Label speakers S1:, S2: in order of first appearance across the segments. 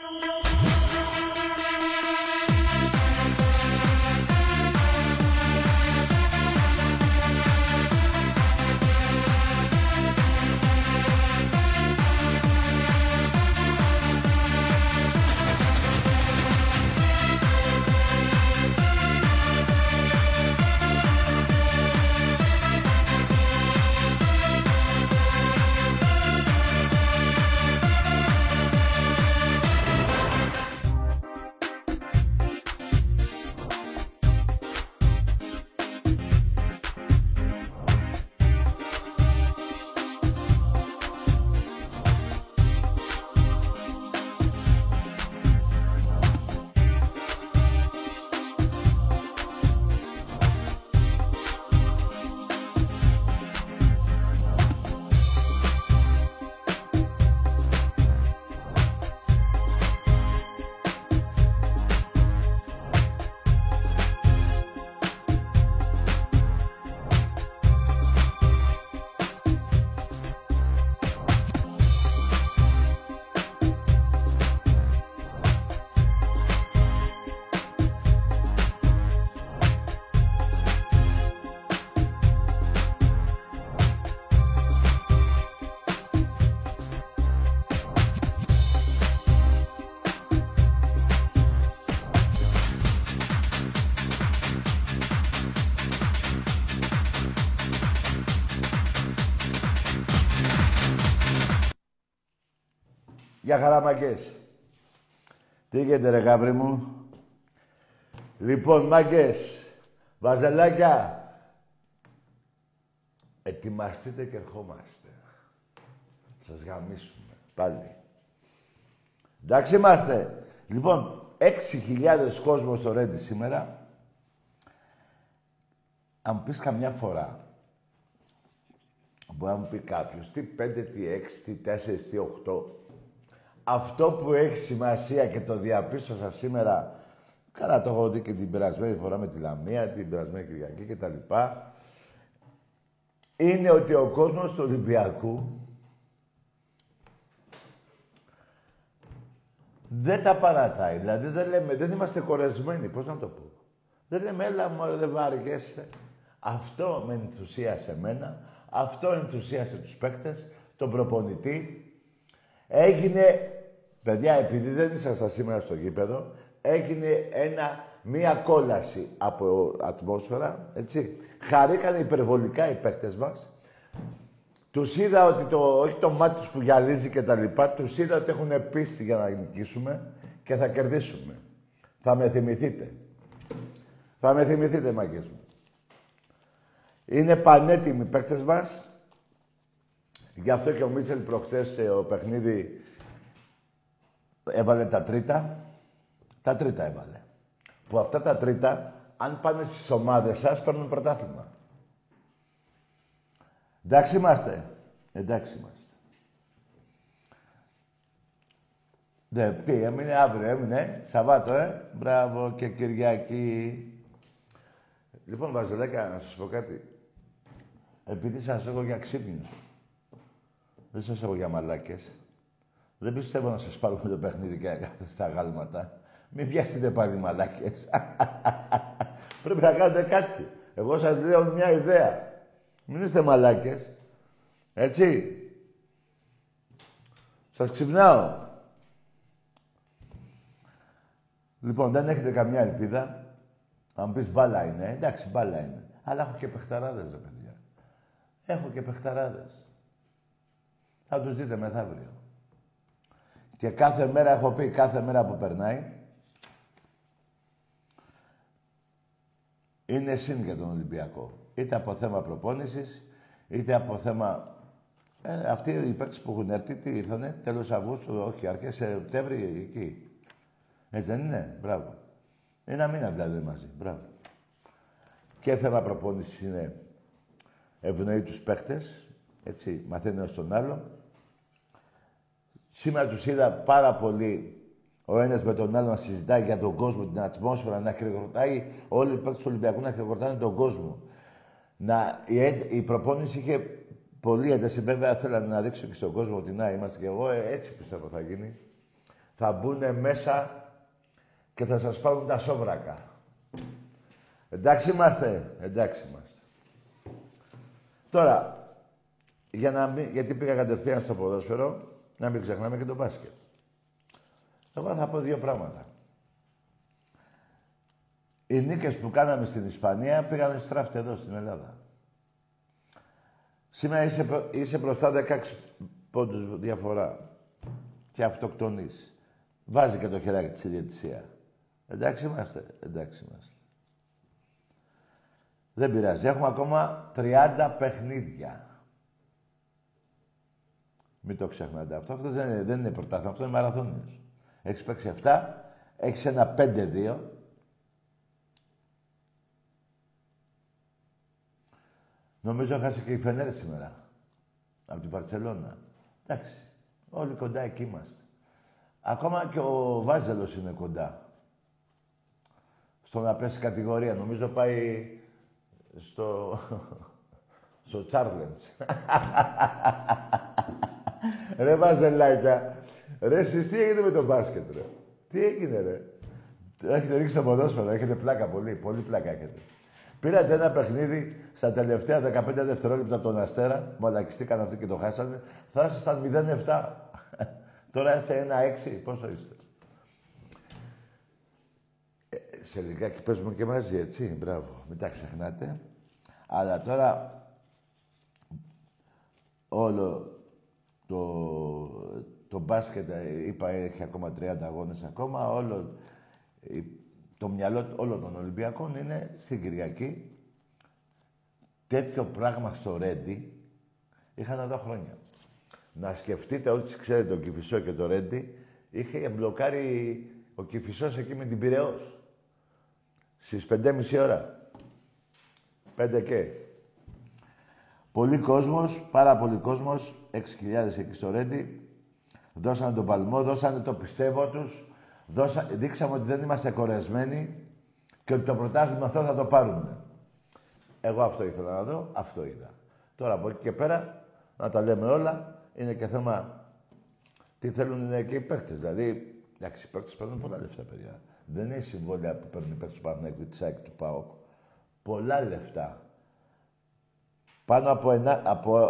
S1: Thank you. Για χαραμαγκές. Τι γίνεται ρε γάβρι μου; Λοιπόν, μάγκες, βαζελάκια, ετοιμαστείτε και ερχόμαστε. Σας γαμίσουμε. Πάλι. Εντάξει είμαστε. Λοιπόν, 6.000 κόσμος στο Ρέντι σήμερα. Αν μου πεις καμιά φορά, μπορεί να μου πει κάποιος, τι 5, τι 6, τι 4, τι 8, αυτό που έχει σημασία και το διαπίστωσα σήμερα, καλά το έχω δει και την περασμένη φορά με τη Λαμία, την περασμένη Κυριακή και τα λοιπά, είναι ότι ο κόσμος του Ολυμπιακού δεν τα παρατάει. Δηλαδή δεν λέμε, δεν είμαστε κορεσμένοι, πώς να το πω. Δεν λέμε, έλα μου, δεν βάργεσαι. Αυτό με ενθουσίασε εμένα, αυτό ενθουσίασε τους παίκτες, τον προπονητή. Έγινε Παιδιά, επειδή δεν ήσασταν σήμερα στο γήπεδο, έγινε ένα, μία κόλαση από ατμόσφαιρα, έτσι. Χαρήκανε υπερβολικά οι παίκτες μας. Τους είδα ότι το, όχι το μάτι τους που γυαλίζει και τα λοιπά, τους είδα ότι έχουν πίστη για να νικήσουμε και θα κερδίσουμε. Θα με θυμηθείτε. Θα με θυμηθείτε, μάγκες μου. Είναι πανέτοιμοι οι παίκτες μας. Γι' αυτό και ο Μίτσελ προχτές ο παιχνίδι Έβαλε τα τρίτα. Τα τρίτα έβαλε. Που αυτά τα τρίτα, αν πάνε στις ομάδες σας, παίρνουν πρωτάθλημα. Εντάξει είμαστε. Εντάξει είμαστε. Ναι, τι, έμεινε αύριο, έμεινε. Σαββάτο, ε. Μπράβο και Κυριακή. Λοιπόν, Βαζελέκα, να σας πω κάτι. Επειδή σας έχω για ξύπνους. Δεν σας έχω για μαλάκες. Δεν πιστεύω να σας πάρουμε το παιχνίδι και να κάνετε στα γάλματα. Μην πιάσετε πάλι μαλάκες. Πρέπει να κάνετε κάτι. Εγώ σας λέω μια ιδέα. Μην είστε μαλάκες. Έτσι. Σας ξυπνάω. Λοιπόν, δεν έχετε καμιά ελπίδα. Αν πεις μπάλα είναι, εντάξει μπάλα είναι. Αλλά έχω και παιχταράδες, ρε παιδιά. Έχω και παιχταράδες. Θα τους δείτε μεθαύριο. Και κάθε μέρα, έχω πει, κάθε μέρα που περνάει, είναι συν για τον Ολυμπιακό. Είτε από θέμα προπόνησης, είτε από θέμα... Ε, αυτοί οι παίκτες που έχουν έρθει, τι ήρθανε, τέλος Αυγούστου, όχι, αρχές Σεπτέμβρη, εκεί. Έτσι δεν είναι, μπράβο. Ένα μήνα δηλαδή μαζί, μπράβο. Και θέμα προπόνησης είναι ευνοεί τους παίκτες, έτσι, μαθαίνεις ως τον άλλο. Σήμερα τους είδα πάρα πολύ ο ένας με τον άλλο να συζητάει για τον κόσμο, την ατμόσφαιρα, να χειροκροτάει όλοι οι παίκτες του Ολυμπιακού να χειροκροτάνε τον κόσμο. Να, η, η προπόνηση είχε πολύ ένταση. Βέβαια, θέλω να δείξω και στον κόσμο ότι να είμαστε και εγώ, ε, έτσι πιστεύω θα γίνει. θα μπουν μέσα και θα σας πάρουν τα σόβρακα. Εντάξει είμαστε, εντάξει είμαστε. Τώρα, για να μην, γιατί πήγα κατευθείαν στο ποδόσφαιρο, να μην ξεχνάμε και το μπάσκετ. Εγώ θα πω δύο πράγματα. Οι νίκες που κάναμε στην Ισπανία πήγανε στράφτη εδώ στην Ελλάδα. Σήμερα είσαι, είσαι μπροστά 16 πόντους διαφορά και αυτοκτονείς. Βάζει και το χεράκι της ιδιαιτησία. Εντάξει είμαστε, εντάξει είμαστε. Δεν πειράζει. Έχουμε ακόμα 30 παιχνίδια. Μην το ξεχνάτε αυτό. Αυτό δεν είναι, δεν είναι πρωτάθλημα, αυτό είναι μαραθώνιος. Έχεις παίξει 7, έχεις ένα 5-2. Νομίζω έχασε και η Φενέρ σήμερα. Από την Παρσελώνα. Εντάξει. Όλοι κοντά εκεί είμαστε. Ακόμα και ο Βάζελος είναι κοντά. Στο να πέσει κατηγορία. Νομίζω πάει στο... στο Τσάρλεντς. ρε Βαζελάκια. Ρε εσείς τι έγινε με το μπάσκετ ρε; Τι έγινε ρε; Έχετε ρίξει το ποδόσφαιρο. Έχετε πλάκα πολύ. Πολύ πλάκα έχετε. Πήρατε ένα παιχνίδι στα τελευταία 15 δευτερόλεπτα από τον Αστέρα. Μαλακιστήκαν αυτοί και το χάσανε. Θα ήσασταν 0-7. Τώρα είστε 1-6. Πόσο είστε; Ε, σε λιγάκι παίζουμε και μαζί, έτσι. Μπράβο. Μην τα ξεχνάτε. Αλλά τώρα όλο το, το μπάσκετ, είπα, έχει ακόμα 30 αγώνες ακόμα. Όλο το μυαλό όλων των Ολυμπιακών είναι στην Κυριακή. Τέτοιο πράγμα στο Ρέντι είχαν εδώ χρόνια. Να σκεφτείτε, όλοι ξέρετε, ο Κηφισό και το Ρέντι, είχε μπλοκάρει ο Κηφισός εκεί με την Πυραιός. Στις 5.30 ώρα. Πέντε και. Πολύ κόσμος, πάρα πολύ κόσμος, 6.000 εκεί στο Ρέντι. Δώσανε τον παλμό, δώσανε το πιστεύω τους. Δώσα, δείξαμε ότι δεν είμαστε κορεσμένοι και ότι το πρωτάθλημα αυτό θα το πάρουμε. Εγώ αυτό ήθελα να δω, αυτό είδα. Τώρα από εκεί και πέρα, να τα λέμε όλα, είναι και θέμα τι θέλουν και οι παίχτε. Δηλαδή, εντάξει, οι παίχτε παίρνουν πολλά λεφτά, παιδιά. Δεν είναι συμβόλαια που παίρνουν οι παίχτε του Παναγικού της ΑΕΚ του ΠΑΟΚ. Πολλά λεφτά. Πάνω από, ένα, από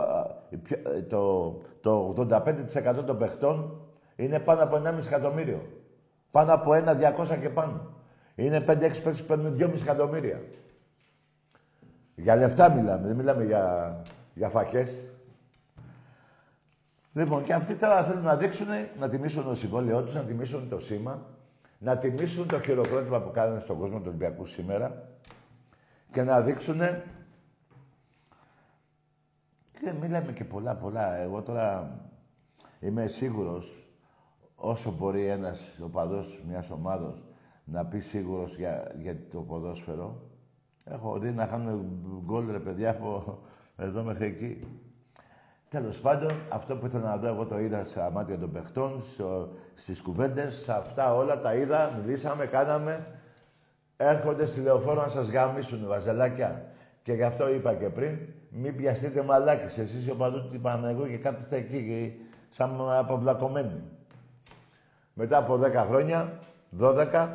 S1: το, το 85% των παιχτών είναι πάνω από 1,5 εκατομμύριο. Πάνω από ένα 200 και πάνω. Είναι 5-6 παίκτες που παίρνουν 2,5 εκατομμύρια. Για λεφτά μιλάμε, δεν μιλάμε για, για φακές. Λοιπόν, και αυτοί τώρα θέλουν να δείξουν, να τιμήσουν το συμβόλαιό τους, να τιμήσουν το σήμα, να τιμήσουν το χειροκρότημα που κάνουν στον κόσμο του Ολυμπιακού σήμερα και να δείξουν. Και μιλάμε και πολλά, πολλά. Εγώ τώρα είμαι σίγουρος όσο μπορεί ένας οπαδός μιας ομάδος να πει σίγουρος για, για το ποδόσφαιρο. Έχω δει να κάνουν γκολ ρε παιδιά από εδώ μέχρι εκεί. Τέλος πάντων, αυτό που ήθελα να δω, εγώ το είδα στα μάτια των παιχτών, στις κουβέντες, αυτά όλα τα είδα, μιλήσαμε, κάναμε. Έρχονται στη λεωφόρο να σας γαμίσουν, βαζελάκια. Και γι' αυτό είπα και πριν, μην πιαστείτε μαλάκι. Εσείς οι οπαδούς του Παναγού και κάθεστε εκεί, σαν αποβλακωμένοι. Μετά από 10 χρόνια, 12,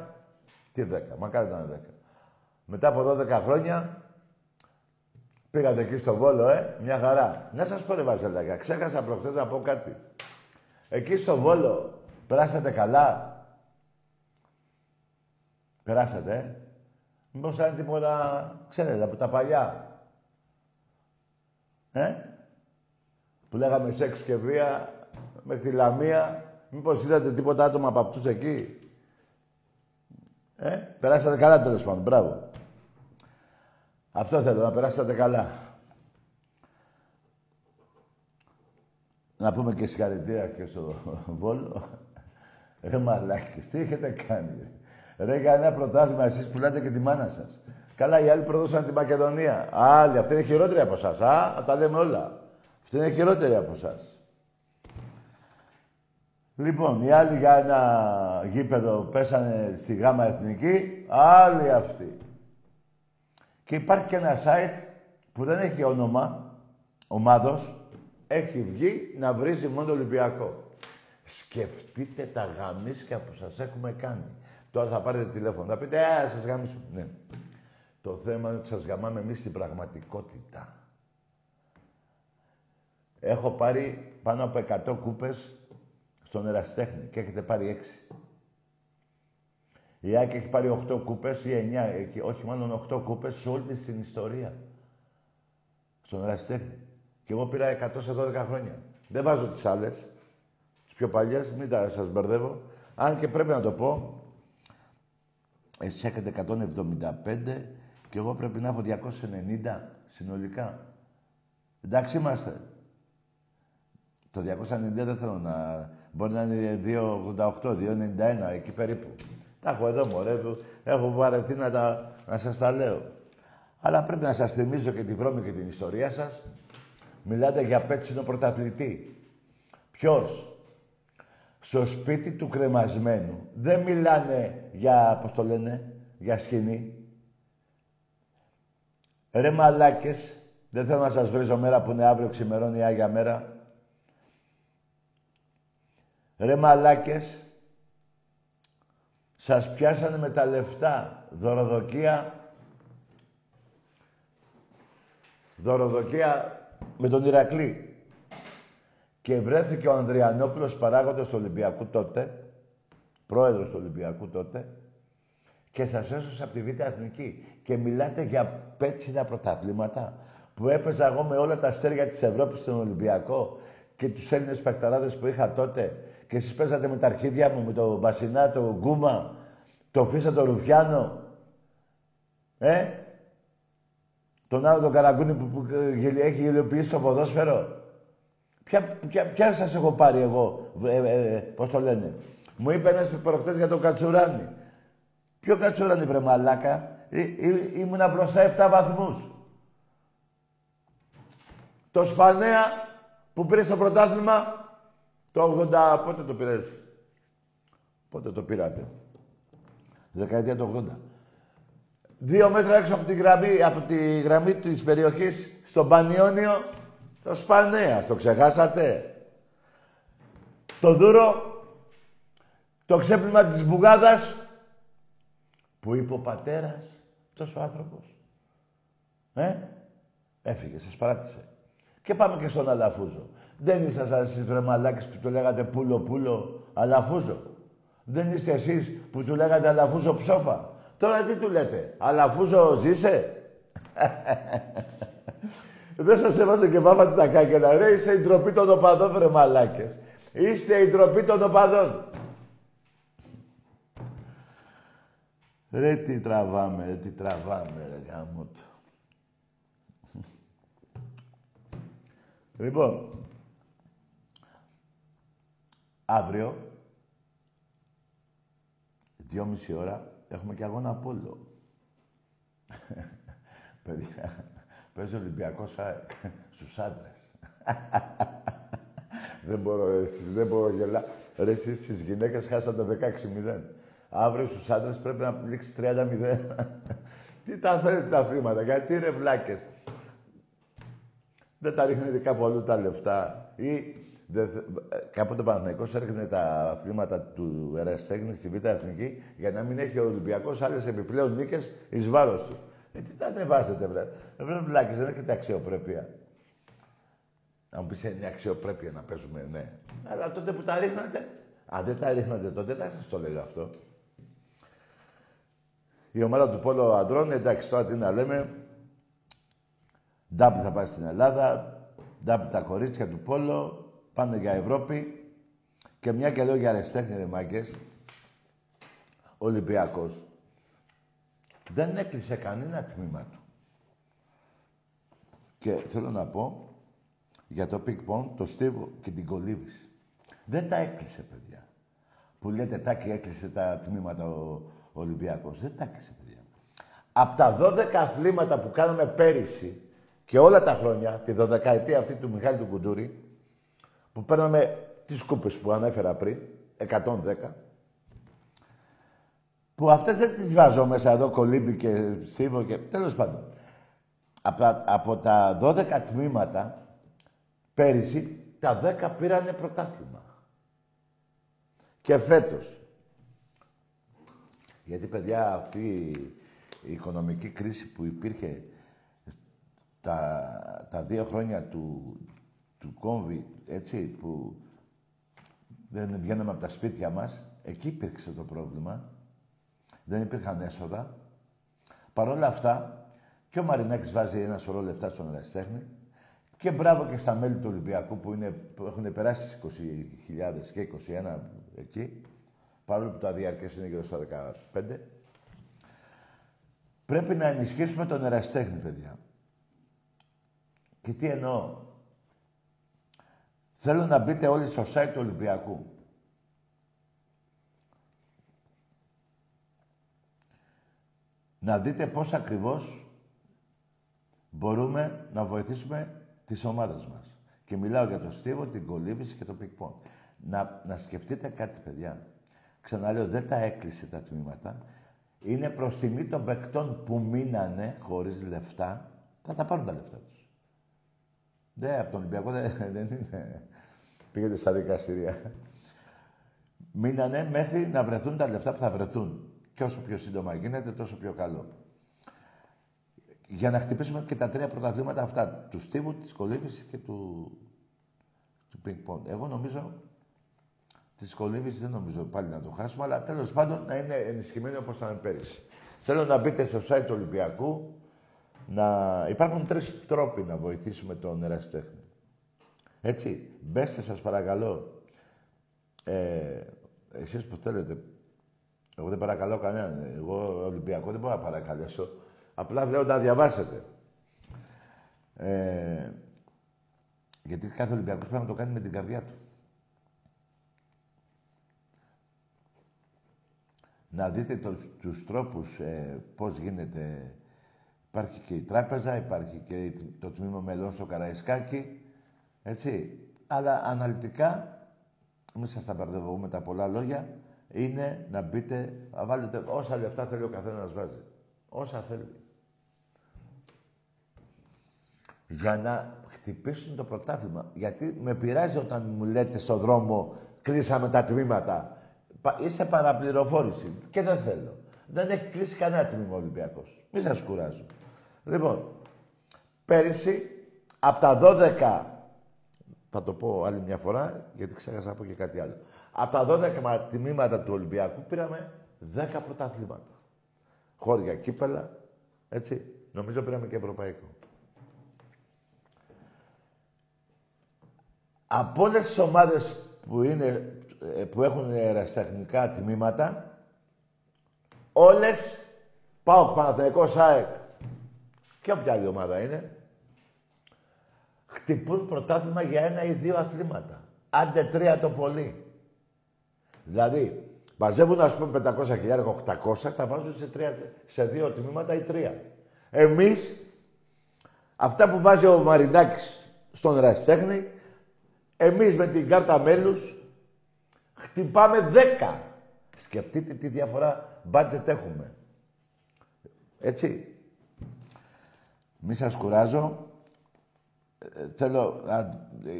S1: τι 10, μακάρι ήταν 10. Μετά από 12 χρόνια, πήγατε εκεί στο Βόλο, ε, μια χαρά. Να σας πω ρε Βαζελάκια, ξέχασα προχθές να πω κάτι. Εκεί στο Βόλο, περάσατε καλά; Περάσατε, ε. Μήπως ήταν τίποτα, ξέρετε, από τα παλιά. Ε; Που λέγαμε σεξ και βία μέχρι τη Λαμία Μήπως είδατε τίποτα άτομα από αυτούς εκεί; Ε, περάσατε καλά τέλος πάντων. Μπράβο. Αυτό θέλω, να περάσατε καλά. Να πούμε και συγχαρητήρια και στο Βόλο. Ρε μαλάκες, τι έχετε κάνει. Ρε, για ένα πρωτάθλημα εσείς πουλάτε και τη μάνα σας. Καλά, οι άλλοι προδώσαν τη Μακεδονία. Άλλοι, αυτή είναι χειρότερη από εσάς. Α, τα λέμε όλα. Αυτή είναι χειρότερη από εσάς. Λοιπόν, οι άλλοι για ένα γήπεδο πέσανε στη γάμα εθνική, άλλοι αυτοί. Και υπάρχει και ένα site που δεν έχει όνομα ομάδος, έχει βγει να βρίζει μόνο το Ολυμπιακό. Σκεφτείτε τα γαμίσια που σας έχουμε κάνει. Τώρα θα πάρετε τηλέφωνο, θα πείτε «Α, σας γαμίσουμε». Ναι. Το θέμα είναι ότι σας γαμάμε εμείς στην πραγματικότητα. Έχω πάρει πάνω από 100 κούπες στον Εραστέχνη και έχετε πάρει 6. Η Άκη έχει πάρει 8 κούπες ή 9, όχι μάλλον 8 κούπες σε όλη την ιστορία. Στον Εραστέχνη. Και εγώ πήρα 100 σε 12 χρόνια. Δεν βάζω τις άλλες. Τις πιο παλιές, μην τα σας μπερδεύω. Αν και πρέπει να το πω, εσείς έχετε 175 και εγώ πρέπει να έχω 290 συνολικά. Εντάξει είμαστε. Το 290 δεν θέλω να... Μπορεί να είναι 2,88, 2,91, εκεί περίπου. Τα έχω εδώ, μωρέ. Έχω βαρεθεί να, τα, να σας τα λέω. Αλλά πρέπει να σας θυμίζω και τη βρώμη και την ιστορία σας. Μιλάτε για πέτσινο πρωταθλητή. Ποιος; Στο σπίτι του κρεμασμένου. Δεν μιλάνε για, πώς το λένε, για σκηνή. Ρε μαλάκες, δεν θέλω να σας βρίζω μέρα που είναι αύριο ξημερώνει η Άγια Μέρα. Ρε μαλάκες, σας πιάσανε με τα λεφτά δωροδοκία. Δωροδοκία με τον Ηρακλή. Και βρέθηκε ο Ανδριανόπουλος παράγοντας του Ολυμπιακού τότε, πρόεδρος του Ολυμπιακού τότε, και σας έσωσε από τη Β' Εθνική. Και μιλάτε για πέτσινα πρωταθλήματα που έπαιζα εγώ με όλα τα αστέρια της Ευρώπης στον Ολυμπιακό και τους Έλληνες παιχταράδες που είχα τότε και εσείς παίζατε με τα αρχίδια μου, με το Μπασινά, το Γκούμα, το Φίσα, το Ρουφιάνο. Ε, τον άλλο τον Καραγκούνι που, που έχει γελιοποιήσει το ποδόσφαιρο. Ποια, ποια, ποια σας έχω πάρει εγώ, ε, ε, ε πώς το λένε; Μου είπε ένας προχτές για τον Κατσουράνη. Ποιο Κατσουράνη βρε μαλάκα; Ή, ή, ήμουνα μπροστά 7 βαθμούς. Το Σπανέα που πήρε στο πρωτάθλημα το 80, πότε το πήρες; Πότε το πήρατε; Δεκαετία του 80. Δύο μέτρα έξω από τη γραμμή, από τη γραμμή της περιοχής, στο Πανιόνιο, το Σπανέα. Το ξεχάσατε; Το δούρο, το ξέπλυμα της Μπουγάδας, που είπε ο πατέρας, αυτός ο άνθρωπος. Ε, έφυγε, σας παράτησε. Και πάμε και στον Αλαφούζο. Δεν ήσασταν εσείς βρε που του λέγατε πούλο πούλο, Αλαφούζο. Δεν είστε εσείς που του λέγατε Αλαφούζο ψόφα. Τώρα τι του λέτε, Αλαφούζο ζήσε; Δεν σας έβαζε και βάβατε τα κάκελα. Ρε, είστε η ντροπή των οπαδών, βρε μαλάκες. Είστε η ντροπή των οπαδών. Ρε, τι τραβάμε, ρε, τι τραβάμε, ρε, γάμο Λοιπόν, αύριο, δυόμιση ώρα, έχουμε και αγώνα Απόλλω. Παιδιά, παίζει Ολυμπιακός στους άντρες. δεν μπορώ, εσείς δεν μπορώ γελά. Ρε, εσείς στις γυναίκες χάσατε 16-0. Αύριο στους άντρες πρέπει να λήξει 30-0. Τι τα θέλετε τα θύματα, γιατί ρε βλάκες. Δεν τα ρίχνετε κάπου αλλού τα λεφτά. Ή δεν, κάποτε ο Παναθηναϊκός έριχνε τα αθλήματα του Εραστέχνη στη Β' Εθνική για να μην έχει ο Ολυμπιακός άλλες επιπλέον νίκες εις βάρος του. Ε, τι τα ανεβάζετε, βρε. Ε, βρε βλάκες, δεν έχετε αξιοπρέπεια. Να μου πεις, είναι αξιοπρέπεια να παίζουμε, ναι. Αλλά τότε που τα ρίχνατε, αν δεν τα ρίχνατε τότε, δεν σας το λέγα αυτό. Η ομάδα του Πόλο Αντρών, εντάξει, τώρα τι να λέμε, Ντάμπλ θα πάει στην Ελλάδα, ντάμπλ τα κορίτσια του Πόλο, πάνε για Ευρώπη. Και μια και λέω για ερασιτέχνη, ρε Μάγκες, Ολυμπιακός. Δεν έκλεισε κανένα τμήμα του. Και θέλω να πω για το πικ το στίβο και την κολύμβηση. Δεν τα έκλεισε, παιδιά. Που λέτε ότι έκλεισε τα τμήματα ο, ο Ολυμπιακός. Δεν τα έκλεισε, παιδιά. Από τα 12 αθλήματα που κάναμε πέρυσι, και όλα τα χρόνια, τη δωδεκαετία αυτή του Μιχάλη του Κουντούρη, που παίρναμε τις κούπες που ανέφερα πριν, 110, που αυτές δεν τις βάζω μέσα εδώ, κολύμπι και στίβο και... Τέλος πάντων. Από, από τα 12 τμήματα, πέρυσι, τα 10 πήρανε πρωτάθλημα. Και φέτος. Γιατί, παιδιά, αυτή η οικονομική κρίση που υπήρχε τα, τα δύο χρόνια του, του κόμβι, έτσι, που δεν βγαίναμε από τα σπίτια μας, εκεί υπήρξε το πρόβλημα. Δεν υπήρχαν έσοδα. Παρ' όλα αυτά, και ο Μαρινάκης βάζει ένα σωρό λεφτά στον Εραστέχνη και μπράβο και στα μέλη του Ολυμπιακού που, είναι, που έχουν περάσει τις 20.000 και 21 εκεί, παρόλο που τα διάρκεια είναι γύρω στα 15. Πρέπει να ενισχύσουμε τον εραστέχνη, παιδιά. Και τι εννοώ. Θέλω να μπείτε όλοι στο site του Ολυμπιακού. Να δείτε πώς ακριβώς μπορούμε να βοηθήσουμε τις ομάδες μας. Και μιλάω για το στίβο, την κολύβηση και το πικπόν. Να, να σκεφτείτε κάτι, παιδιά. Ξαναλέω, δεν τα έκλεισε τα τμήματα. Είναι προς τιμή των παικτών που μείνανε χωρίς λεφτά. Θα τα πάρουν τα λεφτά τους. Ναι, από τον Ολυμπιακό δεν, δεν είναι. Πήγαινε στα δικαστήρια. Μείνανε μέχρι να βρεθούν τα λεφτά που θα βρεθούν. Και όσο πιο σύντομα γίνεται, τόσο πιο καλό. Για να χτυπήσουμε και τα τρία πρωταθλήματα αυτά. Του Στίβου, της Κολύβηση και του, του Ping Εγώ νομίζω της Κολύβηση δεν νομίζω πάλι να το χάσουμε, αλλά τέλος πάντων να είναι ενισχυμένη όπως ήταν πέρυσι. Θέλω να μπείτε στο site του Ολυμπιακού. Να... Υπάρχουν τρεις τρόποι να βοηθήσουμε τον ερασιτέχνη. Έτσι, μπέστε σας παρακαλώ. Ε, εσείς που θέλετε. Εγώ δεν παρακαλώ κανέναν. Εγώ Ολυμπιακό δεν μπορώ να παρακαλέσω. Απλά λέω να διαβάσετε. Ε, γιατί κάθε Ολυμπιακός πρέπει να το κάνει με την καρδιά του. Να δείτε το, τους τρόπους ε, πώς γίνεται. Υπάρχει και η τράπεζα, υπάρχει και το τμήμα μελών στο Καραϊσκάκι. Έτσι. Αλλά αναλυτικά, μην σας τα μπερδεύω τα πολλά λόγια, είναι να μπείτε, να βάλετε όσα λεφτά θέλει ο καθένας βάζει. Όσα θέλει. Για να χτυπήσουν το πρωτάθλημα. Γιατί με πειράζει όταν μου λέτε στον δρόμο κλείσαμε τα τμήματα. Είσαι παραπληροφόρηση και δεν θέλω. Δεν έχει κλείσει κανένα τμήμα ο Ολυμπιακός. Μη σας κουράζω. Λοιπόν, πέρυσι από τα 12 θα το πω άλλη μια φορά, γιατί ξέχασα να πω και κάτι άλλο. Από τα 12 τμήματα του Ολυμπιακού πήραμε 10 πρωταθλήματα. Χώρια κύπελα, έτσι. Νομίζω πήραμε και ευρωπαϊκό. Από όλες τις ομάδες που, είναι, που έχουν ερασιτεχνικά τμήματα, όλες πάω Παναθηναϊκός ΣΑΕΚ και όποια άλλη ομάδα είναι, χτυπούν πρωτάθλημα για ένα ή δύο αθλήματα. Άντε τρία το πολύ. Δηλαδή, μαζεύουν ας πούμε 500 χιλιάδες, 800, τα βάζουν σε, τρία, σε δύο τμήματα ή τρία. Εμείς, αυτά που βάζει ο Μαρινάκης στον Ραστέχνη, εμείς με την κάρτα μέλους χτυπάμε 10. Σκεφτείτε τι διαφορά μπάτζετ έχουμε. Έτσι. Μη σας κουράζω θέλω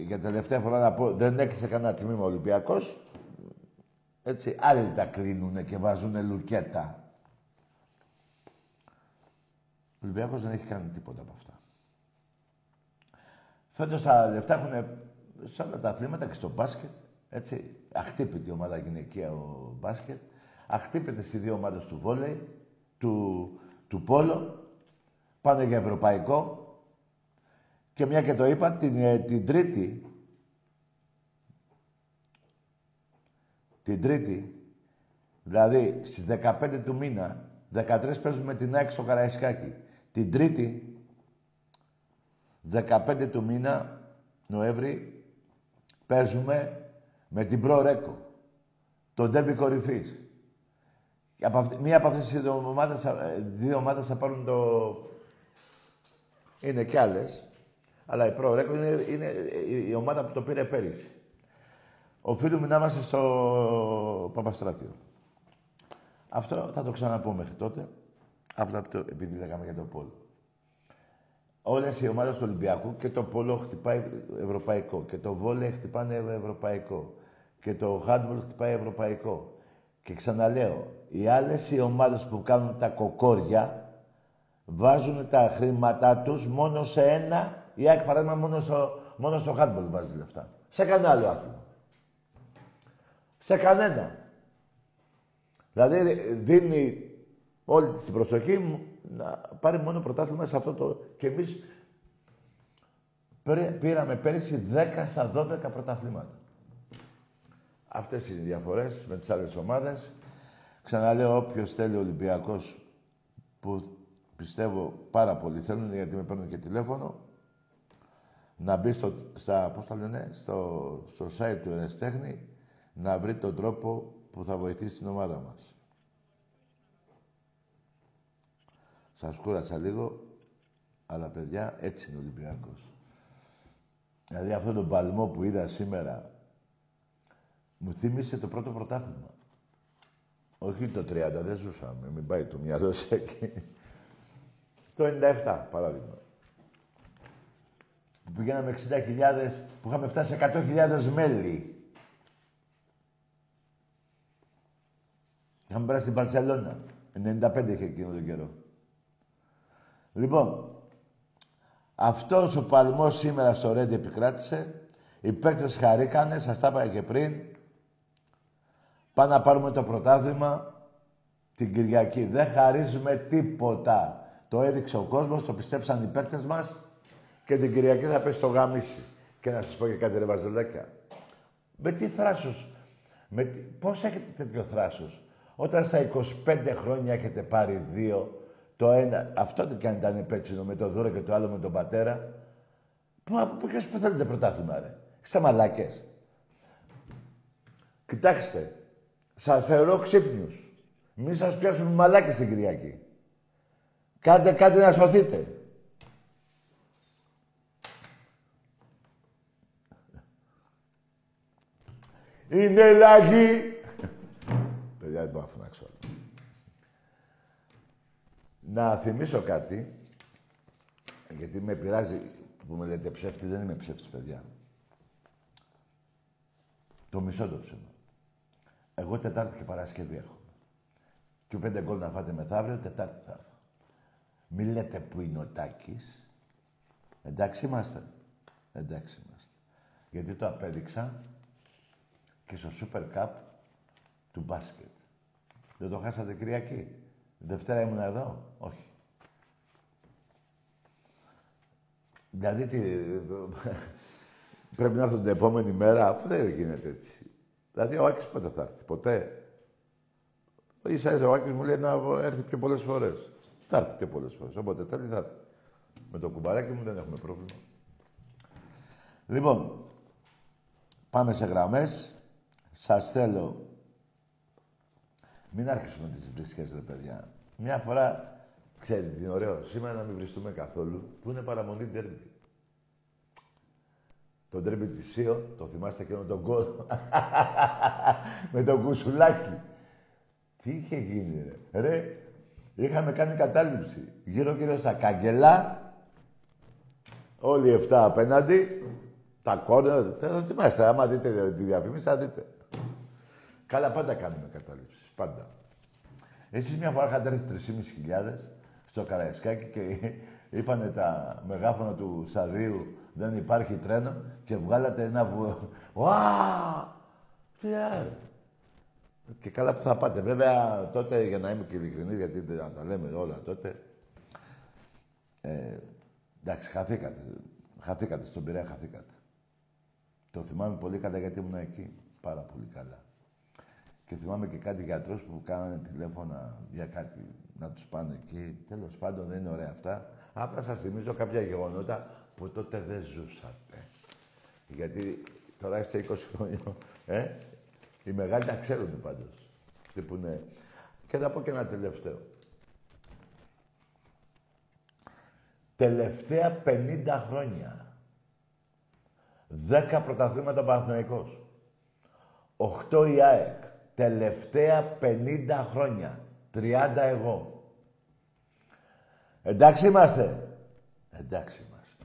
S1: για τελευταία φορά να πω, δεν έκλεισε κανένα τμήμα Ολυμπιακός. Έτσι, άλλοι τα κλείνουν και βάζουν λουκέτα. Ο Ολυμπιακός δεν έχει κάνει τίποτα από αυτά. Φέτος τα λεφτά έχουν σε όλα τα αθλήματα και στο μπάσκετ. Έτσι, αχτύπητη ομάδα γυναικεία ο μπάσκετ. Αχτύπητε στις δύο ομάδες του βόλεϊ, του, του πόλο. Πάνε για ευρωπαϊκό. Και μια και το είπα, την, ε, την Τρίτη, την Τρίτη, δηλαδή στις 15 του μήνα, 13 παίζουμε την ΑΕΚ στο Καραϊσκάκι. Την Τρίτη, 15 του μήνα, Νοέμβρη, παίζουμε με την Προρέκο, τον Ντέμπι Κορυφής. μία από αυτές τις δύο ομάδες, ε, δύο ομάδες θα πάρουν το... Είναι κι άλλες. Αλλά η Pro είναι, είναι η ομάδα που το πήρε πέρυσι. Οφείλουμε να είμαστε στο Παπαστράτιο. Αυτό θα το ξαναπώ μέχρι τότε. Απλά επειδή λέγαμε για το πόλο. Όλες οι ομάδες του Ολυμπιακού και το πόλο χτυπάει ευρωπαϊκό και το βόλε χτυπάνε ευρωπαϊκό. Και το handball χτυπάει ευρωπαϊκό. Και ξαναλέω, οι άλλες οι ομάδες που κάνουν τα κοκόρια βάζουν τα χρήματά τους μόνο σε ένα, η ΑΕΚ παράδειγμα μόνο στο, μόνο στο handball βάζει λεφτά. Σε κανένα άλλο άθλημα. Σε κανένα. Δηλαδή δίνει όλη την προσοχή μου να πάρει μόνο πρωτάθλημα σε αυτό το... Και εμείς πήραμε πέρυσι 10 στα 12 πρωταθλήματα. Αυτές είναι οι διαφορές με τις άλλες ομάδες. Ξαναλέω, όποιος θέλει Ολυμπιακός, που πιστεύω πάρα πολύ θέλουν, γιατί με παίρνουν και τηλέφωνο, να μπει στο, στα, πώς τα λένε, στο, στο site του Ερεστέχνη, να βρει τον τρόπο που θα βοηθήσει την ομάδα μας. Σας κούρασα λίγο, αλλά παιδιά, έτσι είναι ο Ολυμπιακός. Δηλαδή αυτό το παλμό που είδα σήμερα μου θύμισε το πρώτο πρωτάθλημα. Όχι το 30, δεν ζούσαμε, μην πάει το μυαλό σε εκεί. Το 97, παράδειγμα. Που πηγαίναμε 60.000, που είχαμε φτάσει σε 100.000 μέλη. Είχαμε περάσει στην Παρσελώνα. 95 είχε εκείνο τον καιρό. Λοιπόν, αυτός ο παλμός σήμερα στο Ρέντι επικράτησε. Οι παίκτες χαρήκανε, σας τα είπα και πριν. Πάμε να πάρουμε το πρωτάθλημα την Κυριακή. Δεν χαρίζουμε τίποτα. Το έδειξε ο κόσμος, το πιστέψαν οι παίκτες μας και την Κυριακή θα πέσει το γάμισι. Και να σας πω και κάτι ρε βαζελάκια. Με τι θράσος, με τι... πώς έχετε τέτοιο θράσος; Όταν στα 25 χρόνια έχετε πάρει δύο, το ένα, αυτό δεν κάνει ήταν πέτσινο με το δώρο και το άλλο με τον πατέρα; Πού, από ποιος που θέλετε πρωτάθλημα, ρε; Είστε μαλάκες. Κοιτάξτε, σας θεωρώ ξύπνιους. Μη σας πιάσουν μαλάκες την Κυριακή. Κάντε κάτι να σωθείτε. Είναι λαγή. Παιδιά, δεν μπορώ να φωνάξω. Να θυμίσω κάτι, γιατί με πειράζει που με λέτε ψεύτη, δεν είμαι ψεύτης, παιδιά. Το μισό το ψέμα. Εγώ Τετάρτη και Παρασκευή έχω. Και ο πέντε γκολ να φάτε μεθαύριο, Τετάρτη θα έρθω. Μη λέτε που είναι ο Τάκης. Εντάξει είμαστε. Εντάξει είμαστε. Γιατί το απέδειξα και στο Super Cup του μπάσκετ. Δεν το χάσατε Κυριακή. Δευτέρα ήμουν εδώ. Όχι. Δηλαδή, τι, πρέπει να έρθω την επόμενη μέρα, αφού δεν γίνεται έτσι. Δηλαδή, ο Άκης πότε θα έρθει, ποτέ; Ίσα ίσα ο Άκης μου λέει να έρθει πιο πολλές φορές. Θα έρθει πιο πολλές φορές. Όποτε θέλει θα έρθει. Με το κουμπαράκι μου δεν έχουμε πρόβλημα. Λοιπόν, πάμε σε γραμμές. Σας θέλω μην άρχισουμε τις βρίσκες, ρε παιδιά. Μια φορά, ξέρετε τι είναι ωραίο, σήμερα να μην βριστούμε καθόλου, που είναι παραμονή ντέρμπι. Το ντέρμπι της ΣΥΟ, το θυμάστε και με τον κόλ. με τον κουσουλάκι. Τι είχε γίνει, ρε. Ρε, είχαμε κάνει κατάληψη. Γύρω-γύρω στα καγκελά, όλοι οι 7 απέναντι, τα κόρνερ, θα θυμάστε, άμα δείτε τη διαφήμιση θα δείτε. Καλά, πάντα κάνουμε κατάληψη. Πάντα. Εσείς μια φορά είχατε έρθει 3.500 στο Καραϊσκάκι και είπανε τα μεγάφωνα του σταδίου δεν υπάρχει τρένο και βγάλατε ένα βου... Ουά! Τι Και καλά που θα πάτε. Βέβαια, τότε, για να είμαι και ειλικρινής, γιατί δεν τα λέμε όλα τότε, ε, εντάξει, χαθήκατε. Χαθήκατε, στον Πειραιά χαθήκατε. Το θυμάμαι πολύ καλά γιατί ήμουν εκεί. Πάρα πολύ καλά. Και θυμάμαι και κάτι γιατρούς που κάνανε τηλέφωνα για κάτι να τους πάνε εκεί. Τέλος πάντων δεν είναι ωραία αυτά. Απλά σας θυμίζω κάποια γεγονότα που τότε δεν ζούσατε. Γιατί τώρα είστε 20 χρόνια, ε, οι μεγάλοι τα ξέρουν πάντως. Αυτοί που είναι... Και θα πω και ένα τελευταίο. Τελευταία 50 χρόνια. 10 πρωταθλήματα Παναθηναϊκός. 8 η ΑΕΚ τελευταία 50 χρόνια. 30 εγώ. Εντάξει είμαστε. Εντάξει είμαστε.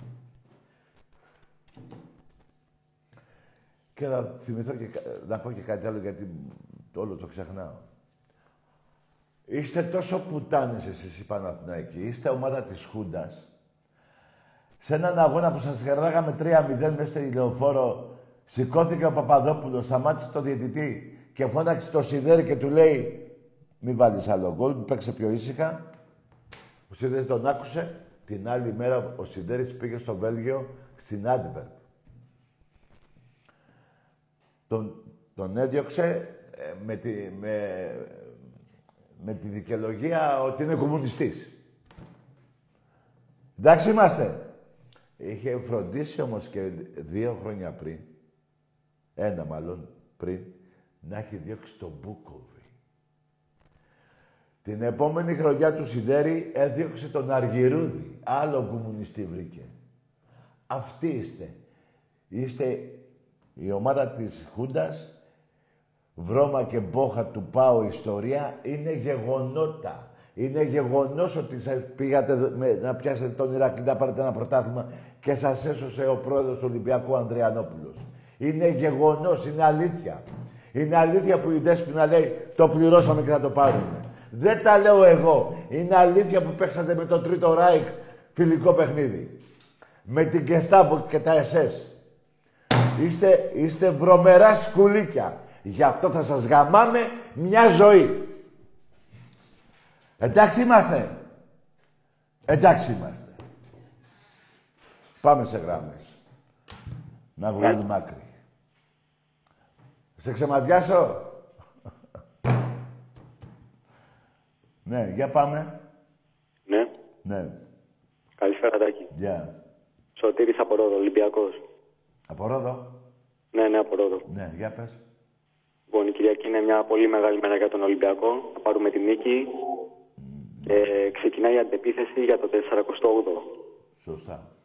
S1: Και θα θυμηθώ και να πω και κάτι άλλο γιατί όλο το ξεχνάω. Είστε τόσο πουτάνες εσείς οι Παναθηναϊκοί. Είστε ομάδα της Χούντας. Σε έναν αγώνα που σας κερδάγαμε 3-0 μέσα στη λεωφόρο, σηκώθηκε ο Παπαδόπουλος, σταμάτησε το διαιτητή και φώναξε το Σιδέρι και του λέει «Μη βάλεις άλλο γκολ, παίξε πιο ήσυχα». Ο Σιδέρης τον άκουσε. Την άλλη μέρα ο Σιδέρης πήγε στο Βέλγιο, στην Άντιβερπ. Τον, τον έδιωξε ε, με, τη, με, με τη δικαιολογία ότι είναι κομμουνιστής. Εντάξει είμαστε. Είχε φροντίσει όμως και δύο χρόνια πριν, ένα μάλλον πριν, να έχει διώξει τον Μπούκοβι. Την επόμενη χρονιά του Σιδέρη έδιωξε τον Αργυρούδη. Άλλο κομμουνιστή βρήκε. Αυτοί είστε. Είστε η ομάδα της Χούντας, βρώμα και μπόχα του Πάου ιστορία, είναι γεγονότα. Είναι γεγονός ότι πήγατε να πιάσετε τον Ηρακλή να πάρετε ένα πρωτάθλημα και σας έσωσε ο πρόεδρος του Ολυμπιακού Ανδριανόπουλος. Είναι γεγονός, είναι αλήθεια. Είναι αλήθεια που η Δέσποινα λέει το πληρώσαμε και θα το πάρουμε. Δεν τα λέω εγώ. Είναι αλήθεια που παίξατε με το Τρίτο Ράικ φιλικό παιχνίδι. Με την Κεστάμπο και τα ΕΣΕΣ. Είστε, είστε βρωμερά σκουλίκια. Γι' αυτό θα σας γαμάμε μια ζωή. Εντάξει είμαστε. Εντάξει είμαστε. Πάμε σε γράμμες. Να βγάλουμε μάκρη. Σε ξεματιάσω. Ναι, για πάμε.
S2: Ναι.
S1: Ναι.
S2: Καλησπέρα, Τάκη.
S1: Γεια. Yeah.
S2: Σωτήρης από Ρόδο, Ολυμπιακός.
S1: Από Ρόδο;
S2: Ναι, ναι, από Ρόδο.
S1: Ναι, για πες.
S2: Λοιπόν, η Κυριακή είναι μια πολύ μεγάλη μέρα για τον Ολυμπιακό. Θα πάρουμε τη νίκη. Και ξεκινάει η αντεπίθεση για το 48ο.
S1: Σωστά.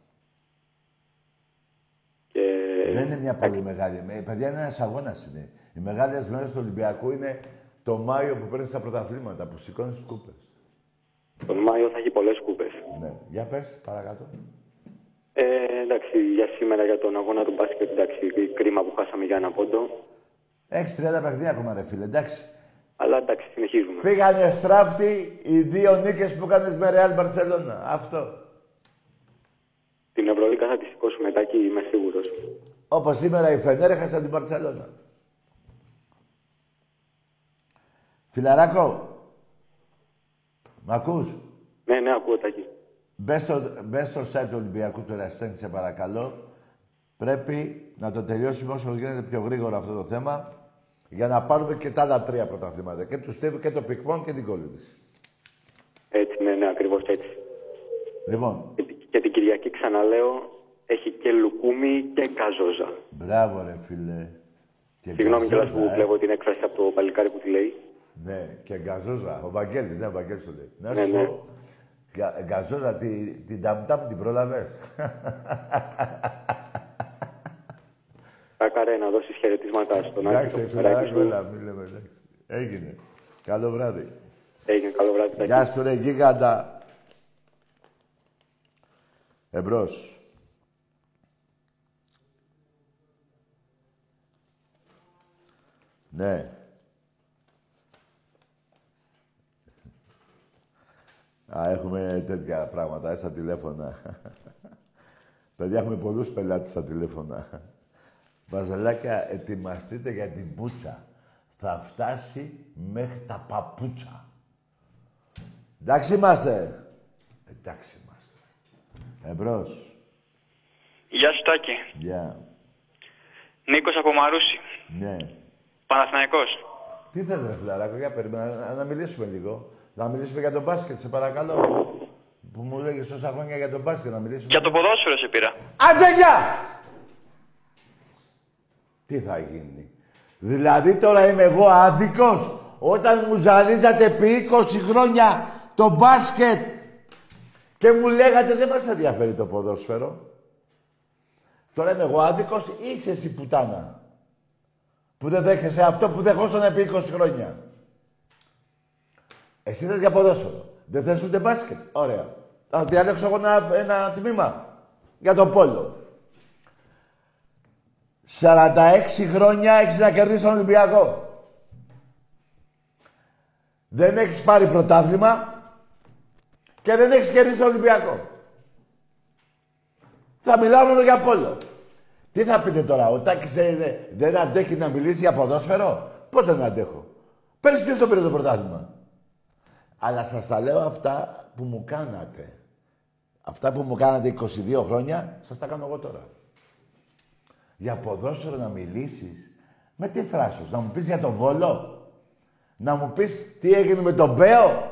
S2: Και...
S1: Δεν είναι μια πολύ μεγάλη. Ε, παιδιά, είναι ένας αγώνας. Είναι. Οι μεγάλες μέρες του Ολυμπιακού είναι το Μάιο που παίρνεις τα πρωταθλήματα, που σηκώνεις τις κούπες.
S2: Τον Μάιο θα έχει πολλές κούπες.
S1: Ναι. Για πες, παρακάτω.
S2: Ε, εντάξει, για σήμερα για τον αγώνα του μπάσκετ, εντάξει, κρίμα που χάσαμε για ένα πόντο.
S1: Έχεις 30 παιχνίδια ακόμα, ρε φίλε, εντάξει.
S2: Αλλά εντάξει, συνεχίζουμε.
S1: Πήγανε στράφτη οι δύο νίκες που έκανε με Real Barcelona. Αυτό.
S2: Την Ευρωλίκα θα τη σηκώσουμε μετά και είμαι σίγουρος.
S1: Όπως σήμερα η Φενέρ έχασε την Barcelona. Φιλαράκο, μ' ακούς;
S2: Ναι, ναι, ακούω, Τάκη.
S1: Μπες στο, μπες στο site του Ολυμπιακού του Ραστέν, σε παρακαλώ. Πρέπει να το τελειώσουμε όσο γίνεται πιο γρήγορα αυτό το θέμα για να πάρουμε και τα άλλα τρία πρωταθλήματα. Και τους Στίβου και το Πικμόν και την Κόλυβης.
S2: Έτσι, ναι, ναι, ακριβώς έτσι.
S1: Λοιπόν.
S2: Και, και την Κυριακή, ξαναλέω, έχει και λουκούμι και καζόζα.
S1: Μπράβο, ρε φίλε.
S2: Και Συγγνώμη κιόλας που
S1: ε.
S2: βλέπω την έκφραση από το παλικάρι που τη λέει.
S1: Ναι, και γκαζόζα. Ο Βαγγέλης, ναι, ο Βαγγέλης το λέει. Να
S2: Ναι,
S1: σου
S2: ναι.
S1: πω, γκα- γκαζόζα, τη- την ταμτάμ την πρόλαβες;
S2: Κάκαρε να δώσεις χαιρετίσματα στον Άκη.
S1: Εντάξει,
S2: στο
S1: φιλαράκι,
S2: παιδάκι σου.
S1: έλα, μη λέμε, εντάξει. Έγινε. Καλό βράδυ.
S2: Έγινε καλό βράδυ. Τάκη.
S1: Γεια σου, ρε γίγαντα. Εμπρός. Ναι. Α, έχουμε τέτοια πράγματα ε, στα τηλέφωνα. Παιδιά, έχουμε πολλούς πελάτες στα τηλέφωνα. Βαζελάκια, ετοιμαστείτε για την πουτσα. Θα φτάσει μέχρι τα παπούτσα. Εντάξει είμαστε. Εντάξει είμαστε. Εμπρός.
S3: Γεια σου Τάκη.
S1: Γεια.
S3: Νίκος από Μαρούσι.
S1: Ναι.
S3: Παναθηναϊκός.
S1: Τι θες ρε φιλαράκο, για περίμενα να, να μιλήσουμε λίγο. Να μιλήσουμε για τον μπάσκετ, σε παρακαλώ. Που μου λέγεις τόσα χρόνια για τον μπάσκετ, να μιλήσουμε.
S3: Για το ποδόσφαιρο σε πήρα.
S1: Άντε γεια! Τι θα γίνει. Δηλαδή τώρα είμαι εγώ άδικος όταν μου ζαλίζατε επί 20 χρόνια το μπάσκετ και μου λέγατε δεν μας ενδιαφέρει το ποδόσφαιρο. Τώρα είμαι εγώ άδικος ή είσαι εσύ πουτάνα που δεν δέχεσαι αυτό που δεχόσαν επί 20 χρόνια. Εσύ θες για ποδόσφαιρο. Δεν θες ούτε μπάσκετ. Ωραία. Θα διαλέξω εγώ ένα, ένα τμήμα για το πόλο. 46 χρόνια έχεις να κερδίσεις τον Ολυμπιακό. Δεν έχεις πάρει πρωτάθλημα και δεν έχεις κερδίσει τον Ολυμπιακό. Θα μιλάω μόνο για πόλο. Τι θα πείτε τώρα, ο Τάκης δεν, δεν αντέχει να μιλήσει για ποδόσφαιρο; Πώς δεν αντέχω; Πέρυσι ποιος το πήρε το πρωτάθλημα. Αλλά σας τα λέω αυτά που μου κάνατε. Αυτά που μου κάνατε 22 χρόνια, σας τα κάνω εγώ τώρα. Για ποδόσφαιρο να μιλήσεις, με τι θράσος, να μου πεις για τον Βόλο, να μου πεις τι έγινε με τον Μπέο.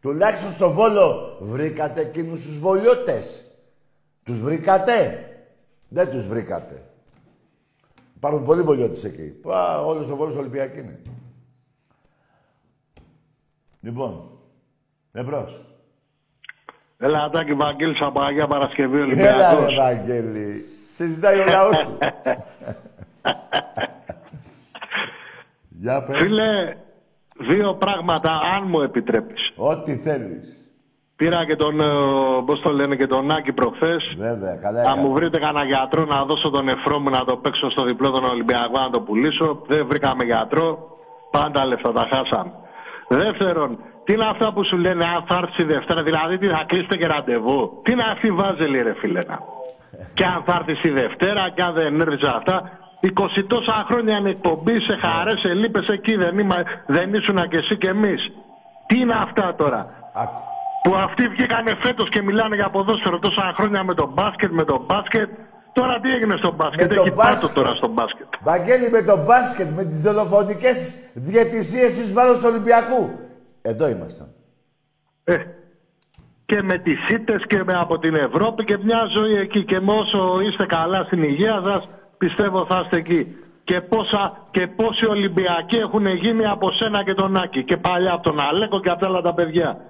S1: Τουλάχιστον στο Βόλο βρήκατε εκείνους τους βολιώτες. Τους βρήκατε; Δεν τους βρήκατε. Υπάρχουν πολλοί βολιώτες εκεί. Πα, όλος ο Βόλος Ολυμπιακή είναι. Λοιπόν, εμπρός.
S4: Έλα, Ατάκη Βαγγέλης από Αγία Παρασκευή
S1: Έλα,
S4: Ολυμπιακός.
S1: ρε Βαγγέλη. Συζητάει ο λαός σου. Για πες.
S4: Φίλε, δύο πράγματα, αν μου επιτρέπεις.
S1: Ό,τι θέλεις.
S4: Πήρα και τον, ε, πώς το λένε, και τον Άκη προχθές.
S1: Βέβαια, καλά
S4: Να μου
S1: έκανες.
S4: βρείτε κανένα γιατρό να δώσω τον εφρό μου να το παίξω στο διπλό των Ολυμπιακών να το πουλήσω. Δεν βρήκαμε γιατρό. Πάντα λεφτά τα χάσαμε. Δεύτερον, τι είναι αυτά που σου λένε αν θα έρθει η Δευτέρα, δηλαδή τι θα κλείσετε και ραντεβού. Τι είναι αυτή η βάζελη ρε φίλε να. Και αν θα έρθει η Δευτέρα και αν δεν έρθει αυτά. 20 τόσα χρόνια είναι εκπομπή, σε χαρές, σε λύπες εκεί δεν, είμα, δεν ήσουν και εσύ και εμείς. Τι είναι αυτά τώρα.
S1: Άκου.
S4: Που αυτοί βγήκανε φέτος και μιλάνε για ποδόσφαιρο τόσα χρόνια με τον μπάσκετ, με τον μπάσκετ. Τώρα τι έγινε στο μπάσκετ,
S1: Με το
S4: έχει πάτο
S1: μπάσκετ.
S4: τώρα στο μπάσκετ.
S1: Βαγγέλη, με το μπάσκετ, με τις δολοφονικές διαιτησίες εις βάρος του Ολυμπιακού. Εδώ ήμασταν.
S4: Ε, και με τις ήττες και με από την Ευρώπη και μια ζωή εκεί. Και με όσο είστε καλά στην υγεία σας, πιστεύω θα είστε εκεί. Και, πόσα, και πόσοι Ολυμπιακοί έχουν γίνει από σένα και τον Άκη. Και παλιά από τον Αλέκο και από τα άλλα τα παιδιά.